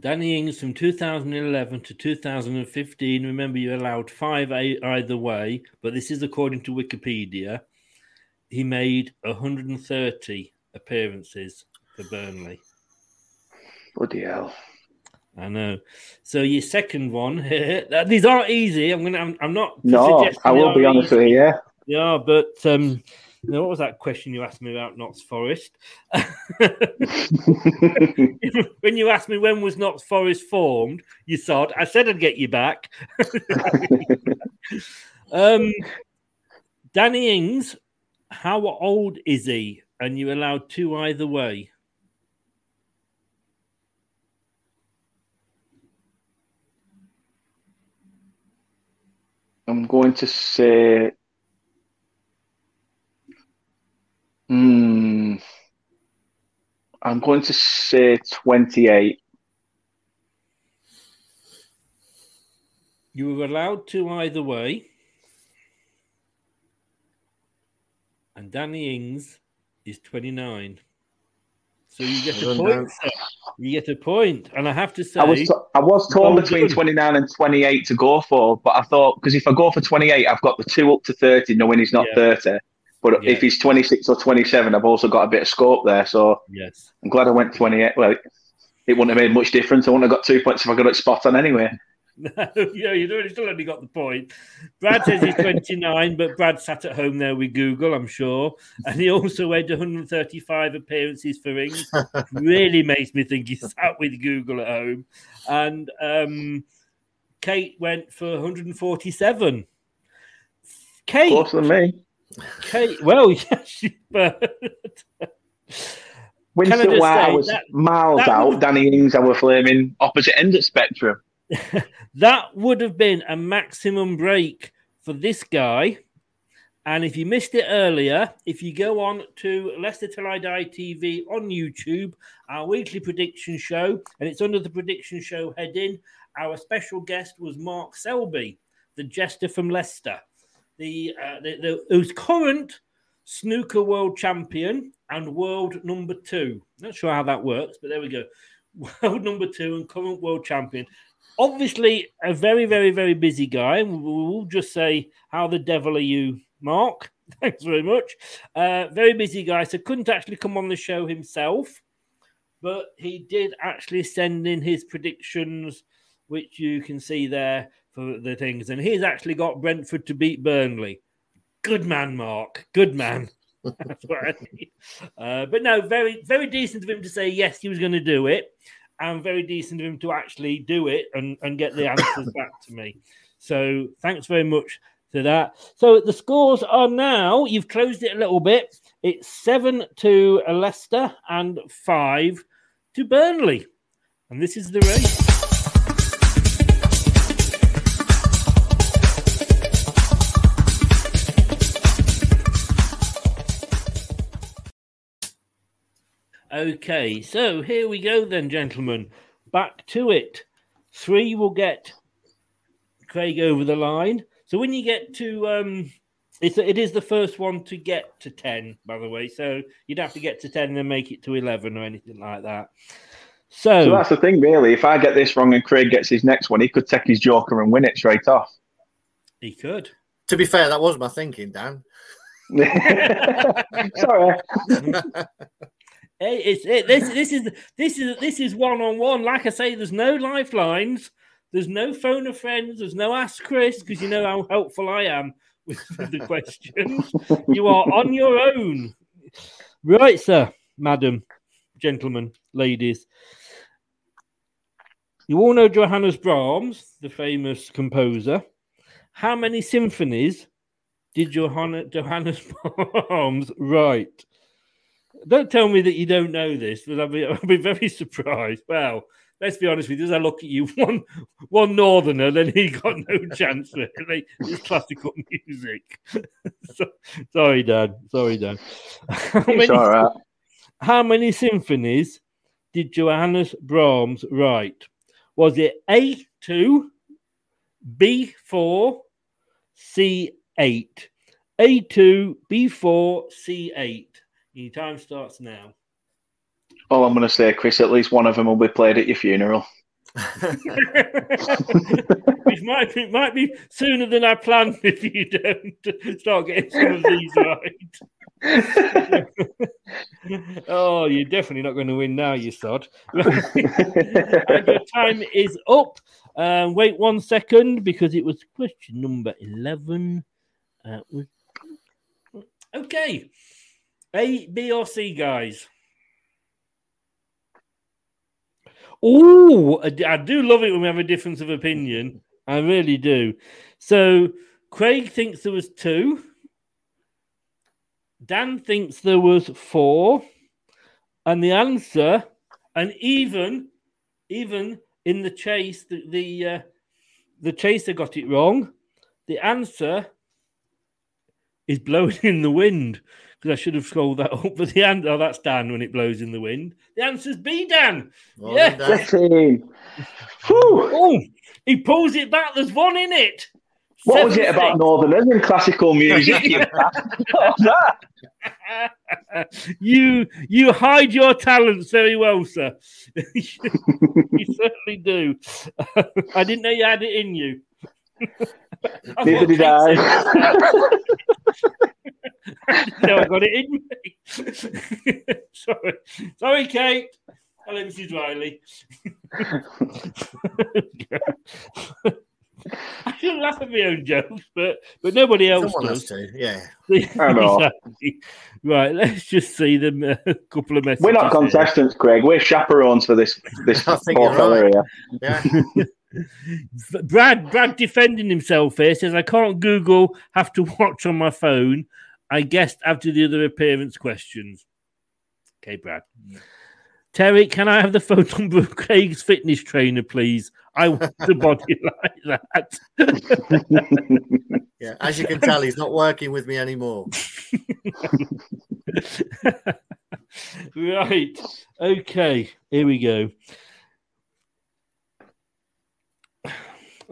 Danny Ings from 2011 to 2015. Remember, you allowed five either way, but this is according to Wikipedia. He made 130 appearances for Burnley. Bloody hell. I know. So your second one, [laughs] these aren't easy. I'm gonna. I'm, I'm not. No, I will be honest with you, yeah. Yeah, but um, now what was that question you asked me about Notts Forest? [laughs] [laughs] when you asked me when was Notts Forest formed, you thought I said I'd get you back. um, Danny Ings, how old is he? And you allowed two either way. I'm going to say. Hmm. I'm going to say 28. You were allowed to either way. And Danny Ings is 29. So you get a point. You get a point. And I have to say, I was t- I was torn between done. 29 and 28 to go for, but I thought because if I go for 28, I've got the two up to 30, knowing he's not Yeah. 30. But Yeah. if he's 26 or 27, I've also got a bit of scope there. So Yes. I'm glad I went 28. Well, it wouldn't have made much difference. I wouldn't have got two points if I got it spot on anyway. [laughs] No, yeah, you don't, still only got the point. Brad says he's [laughs] 29, but Brad sat at home there with Google, I'm sure. And he also had 135 appearances for Ings. [laughs] really makes me think he sat with Google at home. And um, Kate went for 147. Kate, Closer than me. Kate, well, yes, but Winston Can I White, was that- miles that out. would- Danny Ings, I were flaming opposite end of spectrum. [laughs] that would have been a maximum break for this guy. And if you missed it earlier, if you go on to Leicester Till I Die TV on YouTube, our weekly prediction show, and it's under the prediction show heading, our special guest was Mark Selby, the jester from Leicester, the, uh, the, the who's current snooker world champion and world number two. Not sure how that works, but there we go. [laughs] World number two and current world champion obviously a very, very, very busy guy. We'll just say, How the devil are you, Mark? [laughs] Thanks very much. Uh, very busy guy, so couldn't actually come on the show himself, but he did actually send in his predictions, which you can see there for the things. And he's actually got Brentford to beat Burnley. Good man, Mark. Good man. [laughs] That's what I. Uh, but no, very, very decent of him to say yes, he was going to do it. And very decent of him to actually do it and, and get the answers [coughs] back to me. So thanks very much to that. So the scores are now, you've closed it a little bit. It's seven to Leicester and five to Burnley. And this is the race. Okay, so here we go then, gentlemen. Back to it. Three will get Craig over the line. So when you get to, um, it's it is the first one to get to ten, by the way. So you'd have to get to ten and then make it to eleven or anything like that. So, So that's the thing, really. If I get this wrong and Craig gets his next one, he could take his joker and win it straight off. he could. To be fair, that was my thinking, Dan. [laughs] Sorry. [laughs] Hey, it's it, this. This is this is this is one on one. Like I say, there's no lifelines. There's no phone of friends. There's no ask Chris because you know how helpful I am with, the questions. you are on your own, right, sir, madam, gentlemen, ladies. You all know Johannes Brahms, the famous composer. How many symphonies did Johannes [laughs] Brahms write? Don't tell me that you don't know this, but I'll be, [laughs] I'll be very surprised. Well, let's be honest with you. As I look at you, [laughs] one one northerner, then he got no [laughs] chance really. It's classical music. so, sorry, Dad. Sorry, Dad. How right. how many symphonies did Johannes Brahms write? Was it A two, B four, C eight? A two, B four, C eight. Your time starts now. All I'm going to say, Chris, at least one of them will be played at your funeral. [laughs] Which might be, might be sooner than I planned if you don't start getting some of these right. [laughs] oh, you're definitely not going to win now, you sod. [laughs] and your time is up. Um, wait one second because it was question number 11. Uh, okay. A, B, or C, guys? Oh, I do love it when we have a difference of opinion. I really do. So Craig thinks there was two. Dan thinks there was four. And the answer, and even, even in the chase, the the, uh, the chaser got it wrong. The answer is blowing [laughs] in the wind because I should have scrolled that [laughs] up. But the answer, oh, that's Dan when it blows in the wind. The answer's B, Dan. Well yeah. Dan. Oh, he pulls it back. There's one in it. What was it Seven, about Northerners and classical music? you? [laughs] [laughs] What was that? you you hide your talents very well, sir. you certainly do. I didn't know you had it in you. That's Neither what did Kate I. said. I didn't know I got it in me. [laughs] Sorry, sorry, Kate. Hello, Mrs. Riley. [laughs] I should laugh at my own jokes, but but nobody else Someone does. has to, yeah. [laughs] Exactly. Right, let's just see them uh, a couple of messages. We're not here. contestants, Craig. We're chaperones for this this I think poor you're right. here. Yeah. Brad, Brad defending himself here says, I can't Google, have to watch on my phone. I guessed after the other appearance questions. Okay, Brad. Terry, can I have the phone number of Craig's fitness trainer, please? I want a body [laughs] like that. [laughs] Yeah. As you can tell, he's not working with me anymore. [laughs] right. Okay. Here we go.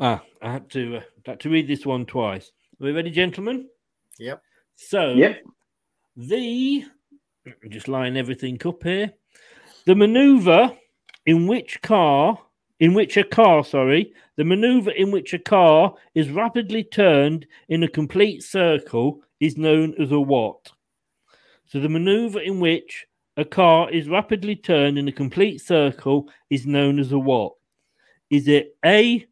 Ah, I had to uh, had to read this one twice. Are we ready, gentlemen? Yep. So, Yep. the let me just line everything up here. The maneuver in which car, in which a car, sorry, the maneuver in which a car is rapidly turned in a complete circle is known as a what? So, the maneuver in which a car is rapidly turned in a complete circle is known as a what? Is it A,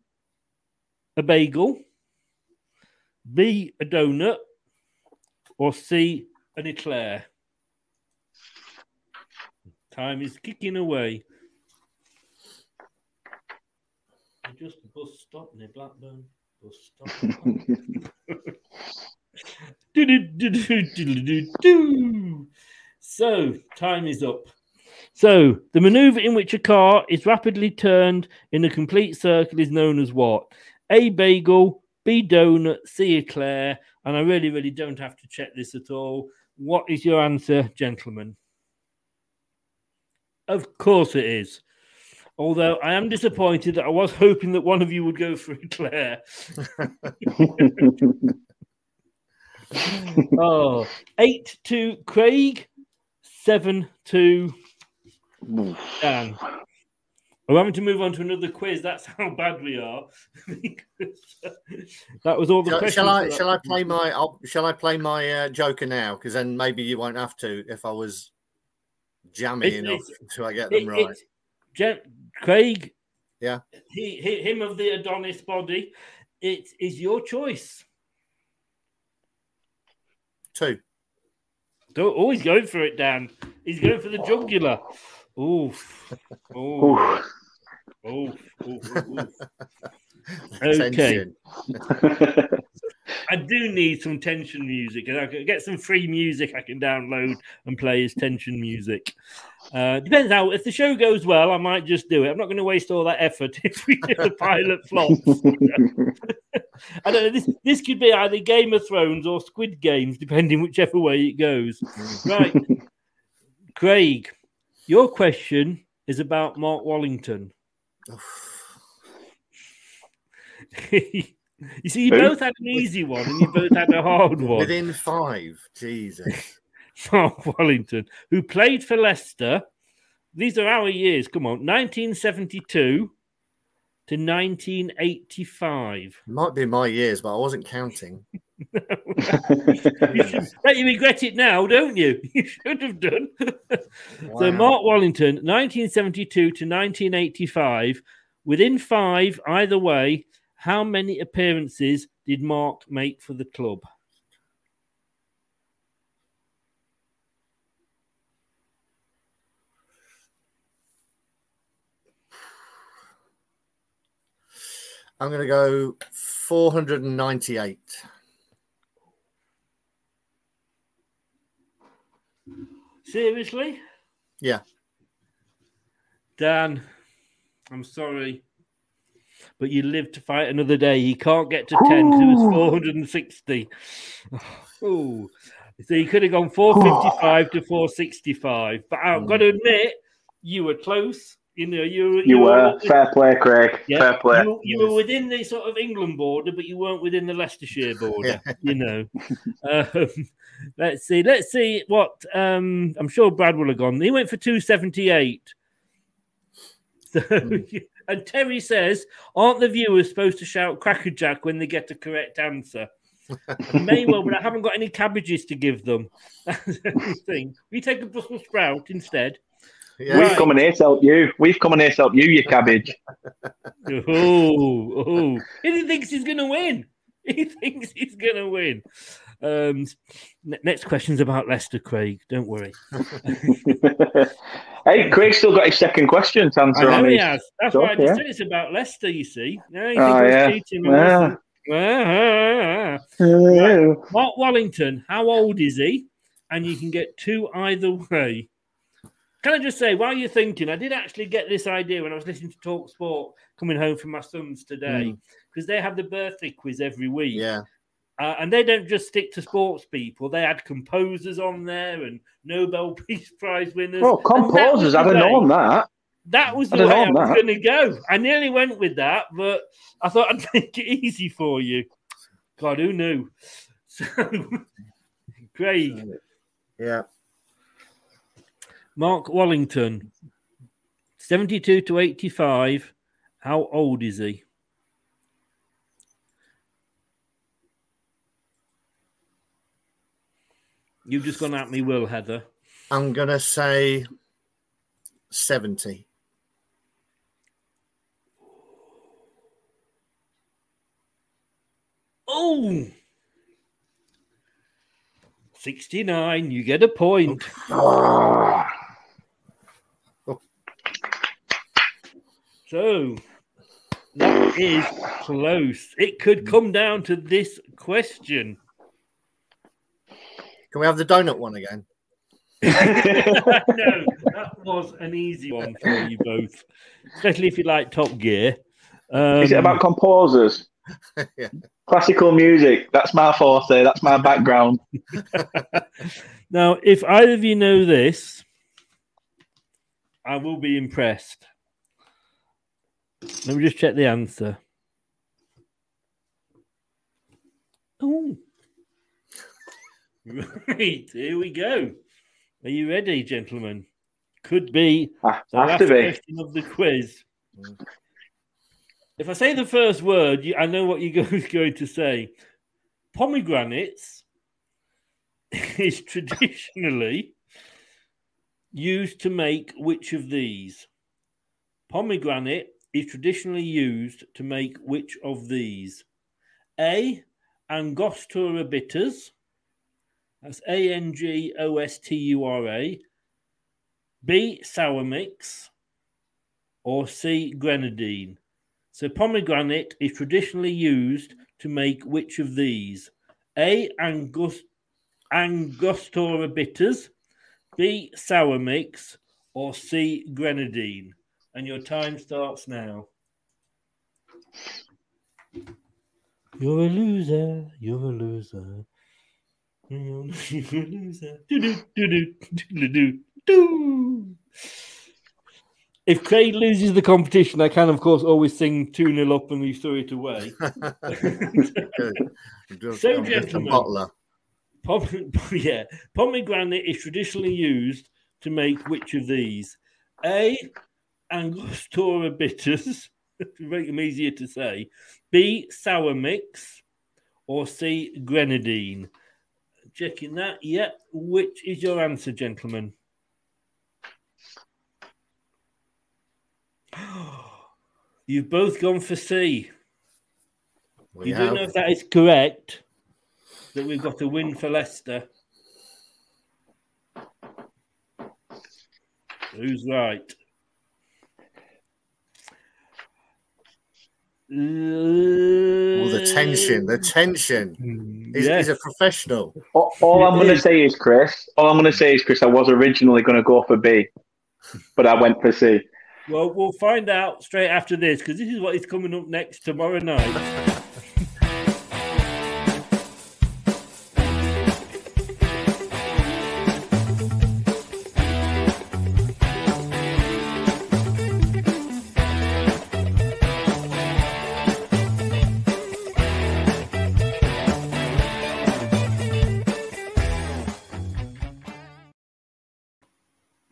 a bagel, B, a donut, or C, an eclair? Time is kicking away. Just bus stop near Blackburn. Bus stop. So, time is up. So, the maneuver in which a car is rapidly turned in a complete circle is known as what? A bagel, B donut, C eclair, and I really, really don't have to check this at all. What is your answer, gentlemen? Of course it is. Although I am disappointed that I was hoping that one of you would go for [laughs] eclair. [laughs] oh, eight to Craig, seven to Dan. We're having to move on to another quiz. That's how bad we are. [laughs] that was all the Shall, questions. shall I? Shall I play my? I'll, shall I play my uh, Joker now? Because then maybe you won't have to if I was jammy It's- enough it's- to I get It- them right. it's- Gen- Craig, Yeah. he, he, him of the Adonis body. It is your choice. Two. Don't always go for it, Dan. He's going for the jugular. Oof. Oof. Oof. Oof. Oof. [laughs] Okay. Tension. I do need some tension music, and I can get some free music I can download and play as tension music. Uh, depends how. If the show goes well, I might just do it. I'm not going to waste all that effort [laughs] if we if the pilot flops. [laughs] I don't know. This this could be either Game of Thrones or Squid Games, depending whichever way it goes. Right, Craig, your question is about Mark Wallington. [laughs] you see, you Who? both had an easy one and you both had a hard one. Within five. Jesus. [laughs] Mark Wallington, who played for Leicester. These are our years. Come on, 1972 to 1985. Might be my years, but I wasn't counting. [laughs] [laughs] You should, you regret it now, don't you? [laughs] You should have done. So, Mark Wallington, 1972 to 1985. Within five, either way, how many appearances did Mark make for the club? I'm going to go 498. Seriously? Yeah. Dan, I'm sorry. But you live to fight another day. He can't get to 10, so it's 460. Oh, so you could have gone 455 to 465. But I've got to admit, you were close. You know, you, were- You were fair play, Craig. Yeah, Fair play. You, you were within the sort of England border, but you weren't within the Leicestershire [laughs] border. You know. Um, let's see. Let's see what. Um, I'm sure Brad will have gone. He went for two seventy eight. So, [laughs] and Terry says, "Aren't the viewers supposed to shout crackerjack when they get a correct answer?" May well, but I haven't got any cabbages to give them. [laughs] Thing. We take a Brussels sprout instead. We've come in here to help you. We've come in here to help you, you cabbage. [laughs] Oh, oh. [laughs] He thinks he's going to win. He thinks he's going to win. Um, ne- next question's about Leicester, Craig. Don't worry. [laughs] hey, Craig's still got his second question to I answer know on he his has. That's stuff, why I just yeah. said it's about Leicester, you see. Yeah, you Oh, think I yeah. Yeah. Ah, ah, ah. Right. Mark Wallington, how old is he? And you can get two either way. Can I just say, while you're thinking, I did actually get this idea when I was listening to Talk Sport coming home from my sons today, Mm. because they have the birthday quiz every week. Yeah. Uh, and they don't just stick to sports people; they had composers on there and Nobel [laughs] Peace Prize winners. Oh, And that was composers, I'd have way- known that. That was I'd the have way I was going to go. I nearly went with that, but I thought I'd [laughs] make it easy for you. God, who knew? [laughs] So, Craig, Yeah. Mark Wallington, 72 to 85. How old is he? You've just gone at me, Will Heather. I'm going to say 70. Oh, 69. You get a point. Oh. So, That is close. It could come down to this question. Can we have the donut one again? [laughs] no, that was an easy one for you both, especially if you like Top Gear. Um, Is it about composers? [laughs] yeah. Classical music. That's my forte. That's my background. [laughs] now, if either of you know this, I will be impressed. Let me just check the answer. Oh, [laughs] right. Here we go. Are you ready, gentlemen? Could be I the last be. question of the quiz. If I say the first word, you, I know what you're [laughs] going to say. Pomegranates [laughs] is traditionally used to make which of these? Pomegranate is traditionally used to make which of these? A. Angostura bitters. That's A N G O S T U R A. B. Sour mix. Or C. Grenadine. So pomegranate is traditionally used to make which of these? A. Angostura bitters. B. Sour mix. Or C. Grenadine. And your time starts now. You're a loser. You're a loser. You're a loser. [laughs] If Craig loses the competition, I can, of course, always sing 2 0 up and we throw it away. So, I'm a gentlemen, bottler. Pom- [laughs] yeah, pomegranate is traditionally used to make which of these? A. Angostura bitters, [laughs] to make them easier to say. B. Sour mix. Or C. Grenadine. Checking that. Yep. Which is your answer, gentlemen? [gasps] You've both gone for C. We you don't know if that is correct. That we've got a win for Leicester. Who's right? Oh, the tension, the tension. Mm. He's, he's a professional. All, all I'm going to say is, Chris. All I'm going to say is, Chris. I was originally going to go for B, but I went for C. Well, we'll find out straight after this because this is what is coming up next tomorrow night. [laughs]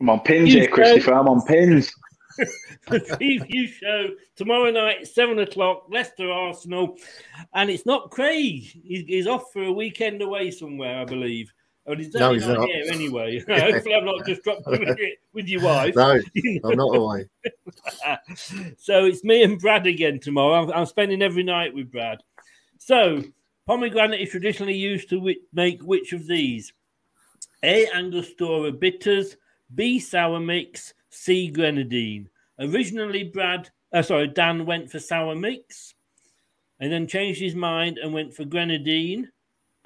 I'm on pins You here, Christopher. I'm on pins. [laughs] the preview show tomorrow night, seven o'clock, Leicester Arsenal, and it's not Craig. He's, he's off for a weekend away somewhere, I believe. Oh, he's No, he's not, not. here anyway. [laughs] [laughs] Hopefully, I'm not just dropped with, it with your wife. No, I'm not away. so it's me and Brad again tomorrow. I'm, I'm spending every night with Brad. So pomegranate is traditionally used to wi- make which of these? A. Angostura bitters. B. Sour mix. C. Grenadine. Originally, Brad, uh, sorry, Dan went for sour mix, and then changed his mind and went for grenadine.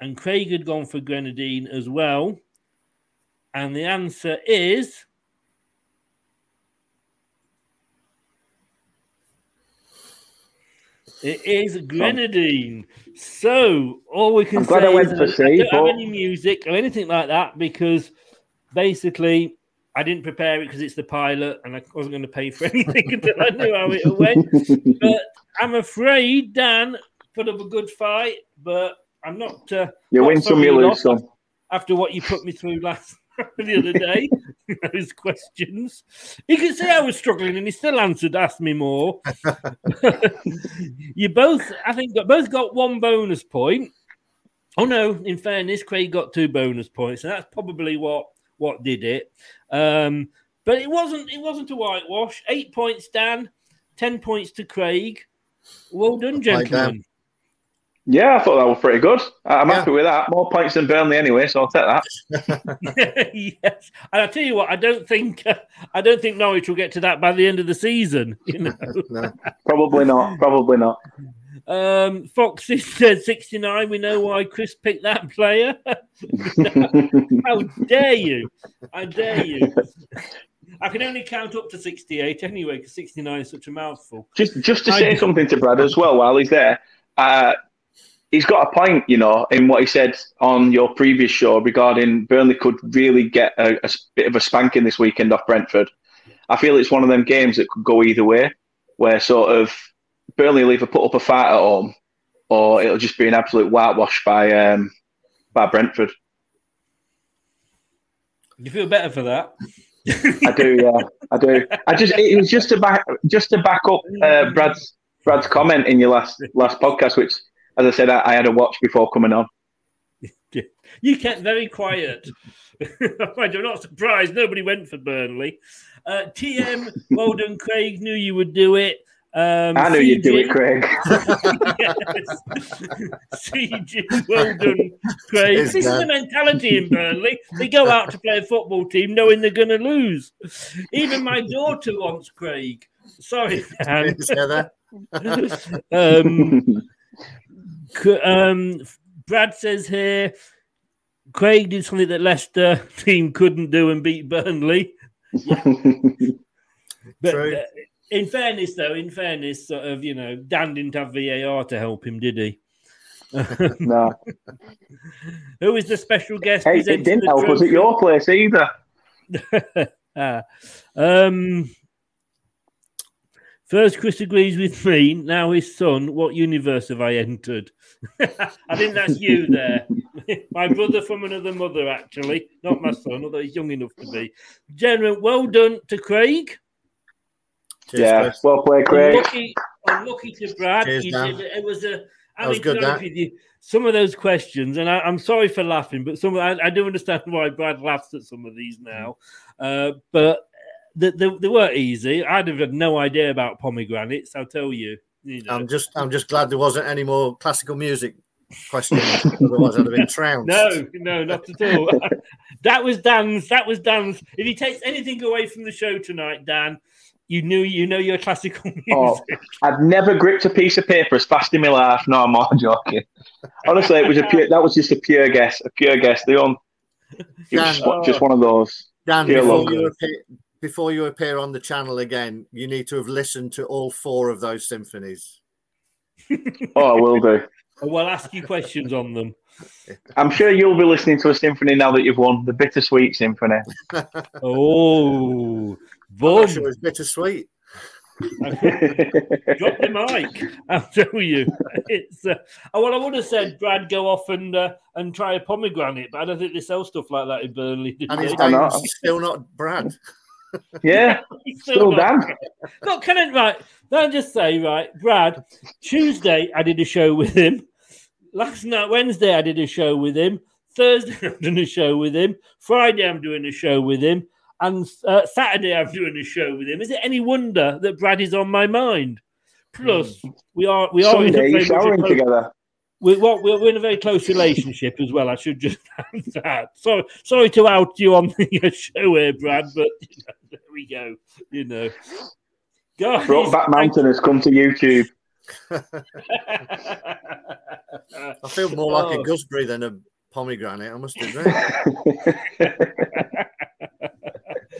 And Craig had gone for grenadine as well. And the answer is It is grenadine. So all we can I'm say I went is for that C, I don't have any music or anything like that because basically I didn't prepare it because it's the pilot and I wasn't going to pay for [laughs] anything until I knew how it went. [laughs] But I'm afraid Dan put up a good fight, but I'm not. Uh, You not win some, you lose some. After what you put me through last [laughs] the other day, those questions, he could see I was struggling, and he still answered, asked me more. you both, I think, got, both got one bonus point. Oh no! In fairness, Craig got two bonus points, and that's probably what what did it. Um, but it wasn't it wasn't a whitewash. Eight points, Dan. Ten points to Craig. Well done, Right, Dan. gentlemen. Yeah, I thought that was pretty good. I- I'm happy with that. More points than Burnley anyway, so I'll take that. [laughs] [laughs] yes, and I tell you what, I don't think uh, [laughs] I don't think Norwich will get to that by the end of the season. You know, Probably not. Probably not. Um, Foxy said [laughs] sixty nine. We know why Chris picked that player. [laughs] How dare you? How dare you? I can only count up to sixty eight anyway, because sixty nine is such a mouthful. Just just to I- say something to Brad as well while he's there. Uh, he's got a point, you know, in what he said on your previous show regarding Burnley could really get a bit of a spanking this weekend off Brentford. I feel it's one of them games that could go either way, where sort of Burnley will either put up a fight at home, or it'll just be an absolute whitewash by um, by Brentford. You feel better for that? I do, yeah, I do. I just it was just to back just to back up uh, Brad's Brad's comment in your last last podcast, which, as I said, I, I had a watch before coming on. [laughs] You kept very quiet. [laughs] I'm not surprised. Nobody went for Burnley. Uh, TM, well done, Craig. Knew you would do it. Um, I knew you'd do it, Craig. [laughs] yes. CG, well done, [laughs] Craig. Cheers, this is the mentality in Burnley. They go out to play a football team knowing they're going to lose. Even my daughter wants Craig. Sorry, [laughs] Dan. Cheers, Heather. um, C- um, Brad says here, Craig did something that Leicester team couldn't do and beat Burnley. But True. uh, in fairness, though, in fairness, sort of, you know, Dan didn't have VAR to help him, did he? [laughs] no. Who is the special guest? Hey, it didn't help us at your place either. [laughs] Ah. um, first, Chris agrees with me. Now, his son, what universe have I entered? [laughs] I think that's you there. my brother from another mother, actually, not my son, although he's young enough to be. General, well done to Craig. Cheers, yeah, Chris. well played, Craig. Unlucky, unlucky to Brad. Cheers, You Dan. did- it was a. I was mean, good, to be honest Dan. with you, some of those questions, and I, I'm sorry for laughing, but some I, I do understand why Brad laughs at some of these now. Uh, but they, they, they were easy. I'd have had no idea about pomegranates. I'll tell you. you know. I'm just I'm just glad there wasn't any more classical music questions. Otherwise, I'd have been trounced. [laughs] No, no, not at all. [laughs] that was Dan's. That was Dan's. If he takes anything away from the show tonight, Dan, you knew you know your classical [laughs] oh, music. Oh, I've never gripped a piece of paper as fast in my life. No, I'm not [laughs] joking. Honestly, it was a pure. That was just a pure guess. A pure guess. The on. It was Dan, just, just one of those. Dan, before you, appear, before you appear on the channel again, you need to have listened to all four of those symphonies. [laughs] Oh, I will do. We'll ask you questions on them. I'm sure you'll be listening to a symphony now that you've won the bittersweet symphony. Oh, I'm boom. not sure it's bittersweet. [laughs] Drop the mic. I'll tell you. It's uh, oh, well, I would have said Brad go off and uh, and try a pomegranate, but I don't think they sell stuff like that in Burnley. And they? his I know. name's still not Brad. [laughs] yeah, [laughs] He's still not- Dan. Look, can I right? Can I just say right, Brad? Tuesday I did a show with him. Last night, Wednesday, I did a show with him. Thursday, I'm doing a show with him. Friday, I'm doing a show with him. And uh, Saturday, I'm doing a show with him. Is it any wonder that Brad is on my mind? Plus, we are we are in a Sunday, very you're much a showering close- together. we, well, we're, we're in a very close relationship as well. I should just [laughs] add that. Sorry, sorry to out you on [laughs] the show here, Brad, but you [laughs] know, there we go. You know, guys, Brokeback Mountain has come to YouTube. I feel more like Oh. a gooseberry than a pomegranate, I must admit.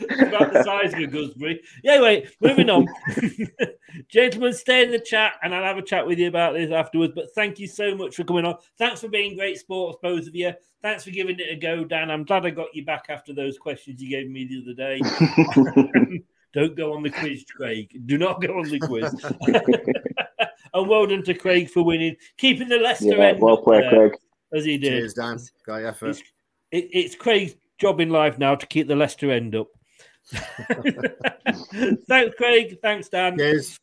[laughs] about the size of a gooseberry. Yeah, anyway, moving on. [laughs] Gentlemen, stay in the chat and I'll have a chat with you about this afterwards. But thank you so much for coming on. Thanks for being great sports, both of you. Thanks for giving it a go, Dan. I'm glad I got you back after those questions you gave me the other day. [laughs] Don't go on the quiz, Craig. Do not go on the quiz. and well done to Craig for winning, keeping the Leicester Yeah, end well up played, there, Craig. as he did. Cheers, Dan. Great effort. It's, it, it's Craig's job in life now to keep the Leicester end up. [laughs] Thanks, Craig. Thanks, Dan. Cheers.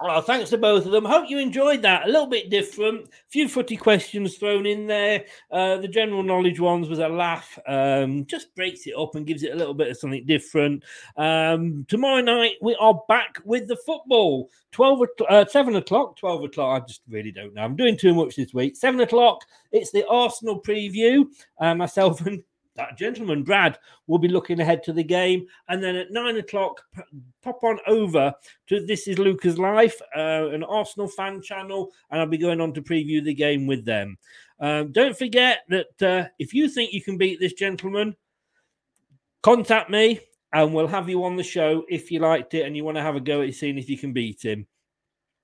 Oh, thanks to both of them. Hope you enjoyed that. A little bit different. A few footy questions thrown in there. Uh, the general knowledge ones was a laugh. Um, just breaks it up and gives it a little bit of something different. Um, tomorrow night we are back with the football. Twelve, o'clock- uh, seven o'clock, twelve o'clock. I just really don't know. I'm doing too much this week. Seven o'clock. It's the Arsenal preview. Uh, myself [laughs] and that gentleman, Brad, will be looking ahead to the game. And then at nine o'clock, pop on over to This Is Lucas Life, uh, an Arsenal fan channel, and I'll be going on to preview the game with them. Um, don't forget that uh, if you think you can beat this gentleman, contact me and we'll have you on the show if you liked it and you want to have a go at seeing if you can beat him.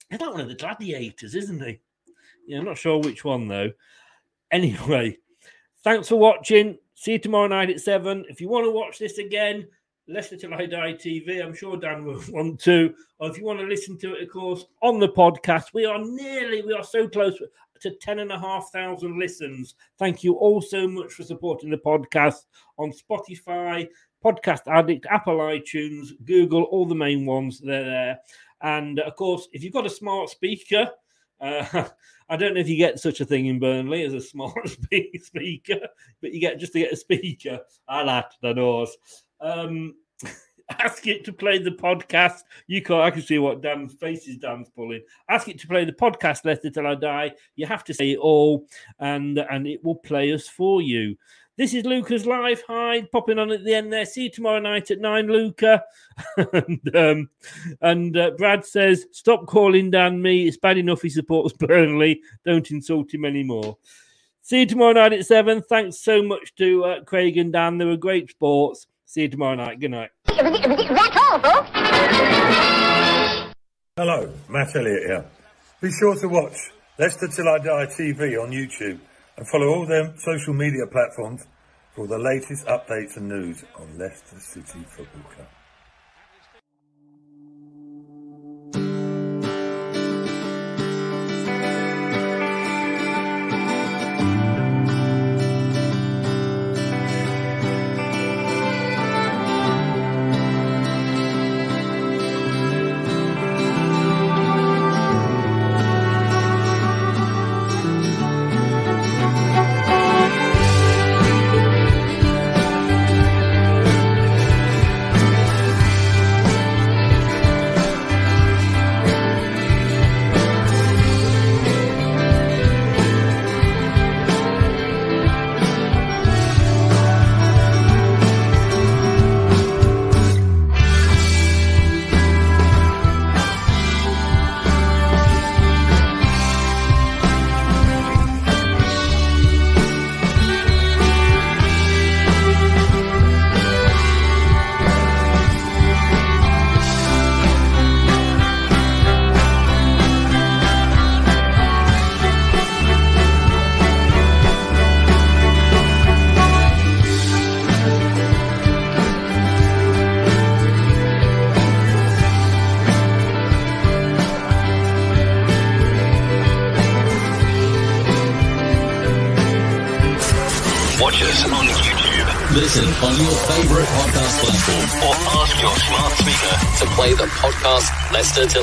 He's like one of the gladiators, isn't he? Yeah, I'm not sure which one though. Anyway, thanks for watching. See you tomorrow night at seven. If you want to watch this again, Leicester Till I Die TV. I'm sure Dan will [laughs] want to. Or if you want to listen to it, of course, on the podcast. We are nearly, we are so close to 10,500 listens. Thank you all so much for supporting the podcast on Spotify, Podcast Addict, Apple iTunes, Google, all the main ones. They're there. And of course, if you've got a smart speaker, uh, [laughs] I don't know if you get such a thing in Burnley as a smart [laughs] speaker, but you get just to get a speaker. I that the doors. Um, [laughs] ask it to play the podcast. You can I can see what Dan's face is Dan's pulling. Ask it to play the podcast Leicester Till I Die. You have to say it all, and and it will play us for you. This is Luca's live. Hi, popping on at the end there. See you tomorrow night at nine, Luca. [laughs] and um, and uh, Brad says, "Stop calling Dan me. It's bad enough he supports [laughs] Burnley. Don't insult him anymore." See you tomorrow night at seven. Thanks so much to uh, Craig and Dan. They were great sports. See you tomorrow night. Good night. Hello, Matt Elliott here. Be sure to watch Leicester Till I Die TV on YouTube and follow all their social media platforms for the latest updates and news on Leicester City Football Club.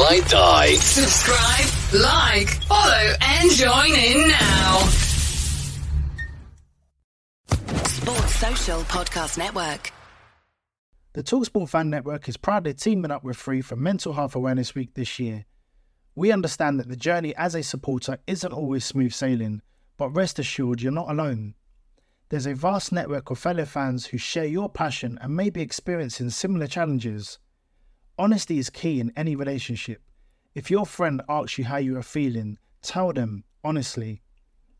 I Die. Subscribe, like, follow, and join in now. Sports Social Podcast Network. The Talksport Fan Network is proudly teaming up with Free for Mental Health Awareness Week this year. We understand that the journey as a supporter isn't always smooth sailing, but rest assured you're not alone. There's a vast network of fellow fans who share your passion and may be experiencing similar challenges. Honesty is key in any relationship. If your friend asks you how you are feeling, tell them honestly.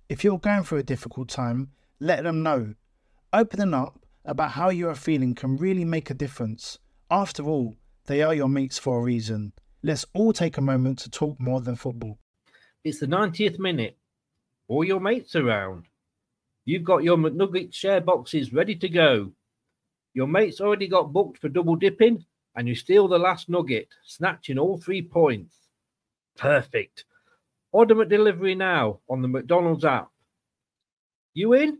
If you're going through a difficult time, let them know. Opening up about how you are feeling can really make a difference. After all, they are your mates for a reason. Let's all take a moment to talk more than football. It's the 90th minute. All your mates around. You've got your McNugget share boxes ready to go. Your mates already got booked for double dipping, and you steal the last nugget, snatching all three points. Perfect. Order McDelivery now on the McDonald's app. You in?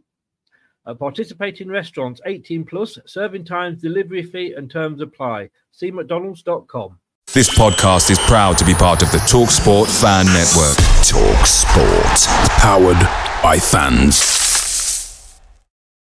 At participating restaurants 18 plus, serving times, delivery fee, and terms apply. See McDonald's.com. This podcast is proud to be part of the TalkSport Fan Network. TalkSport. Powered by fans.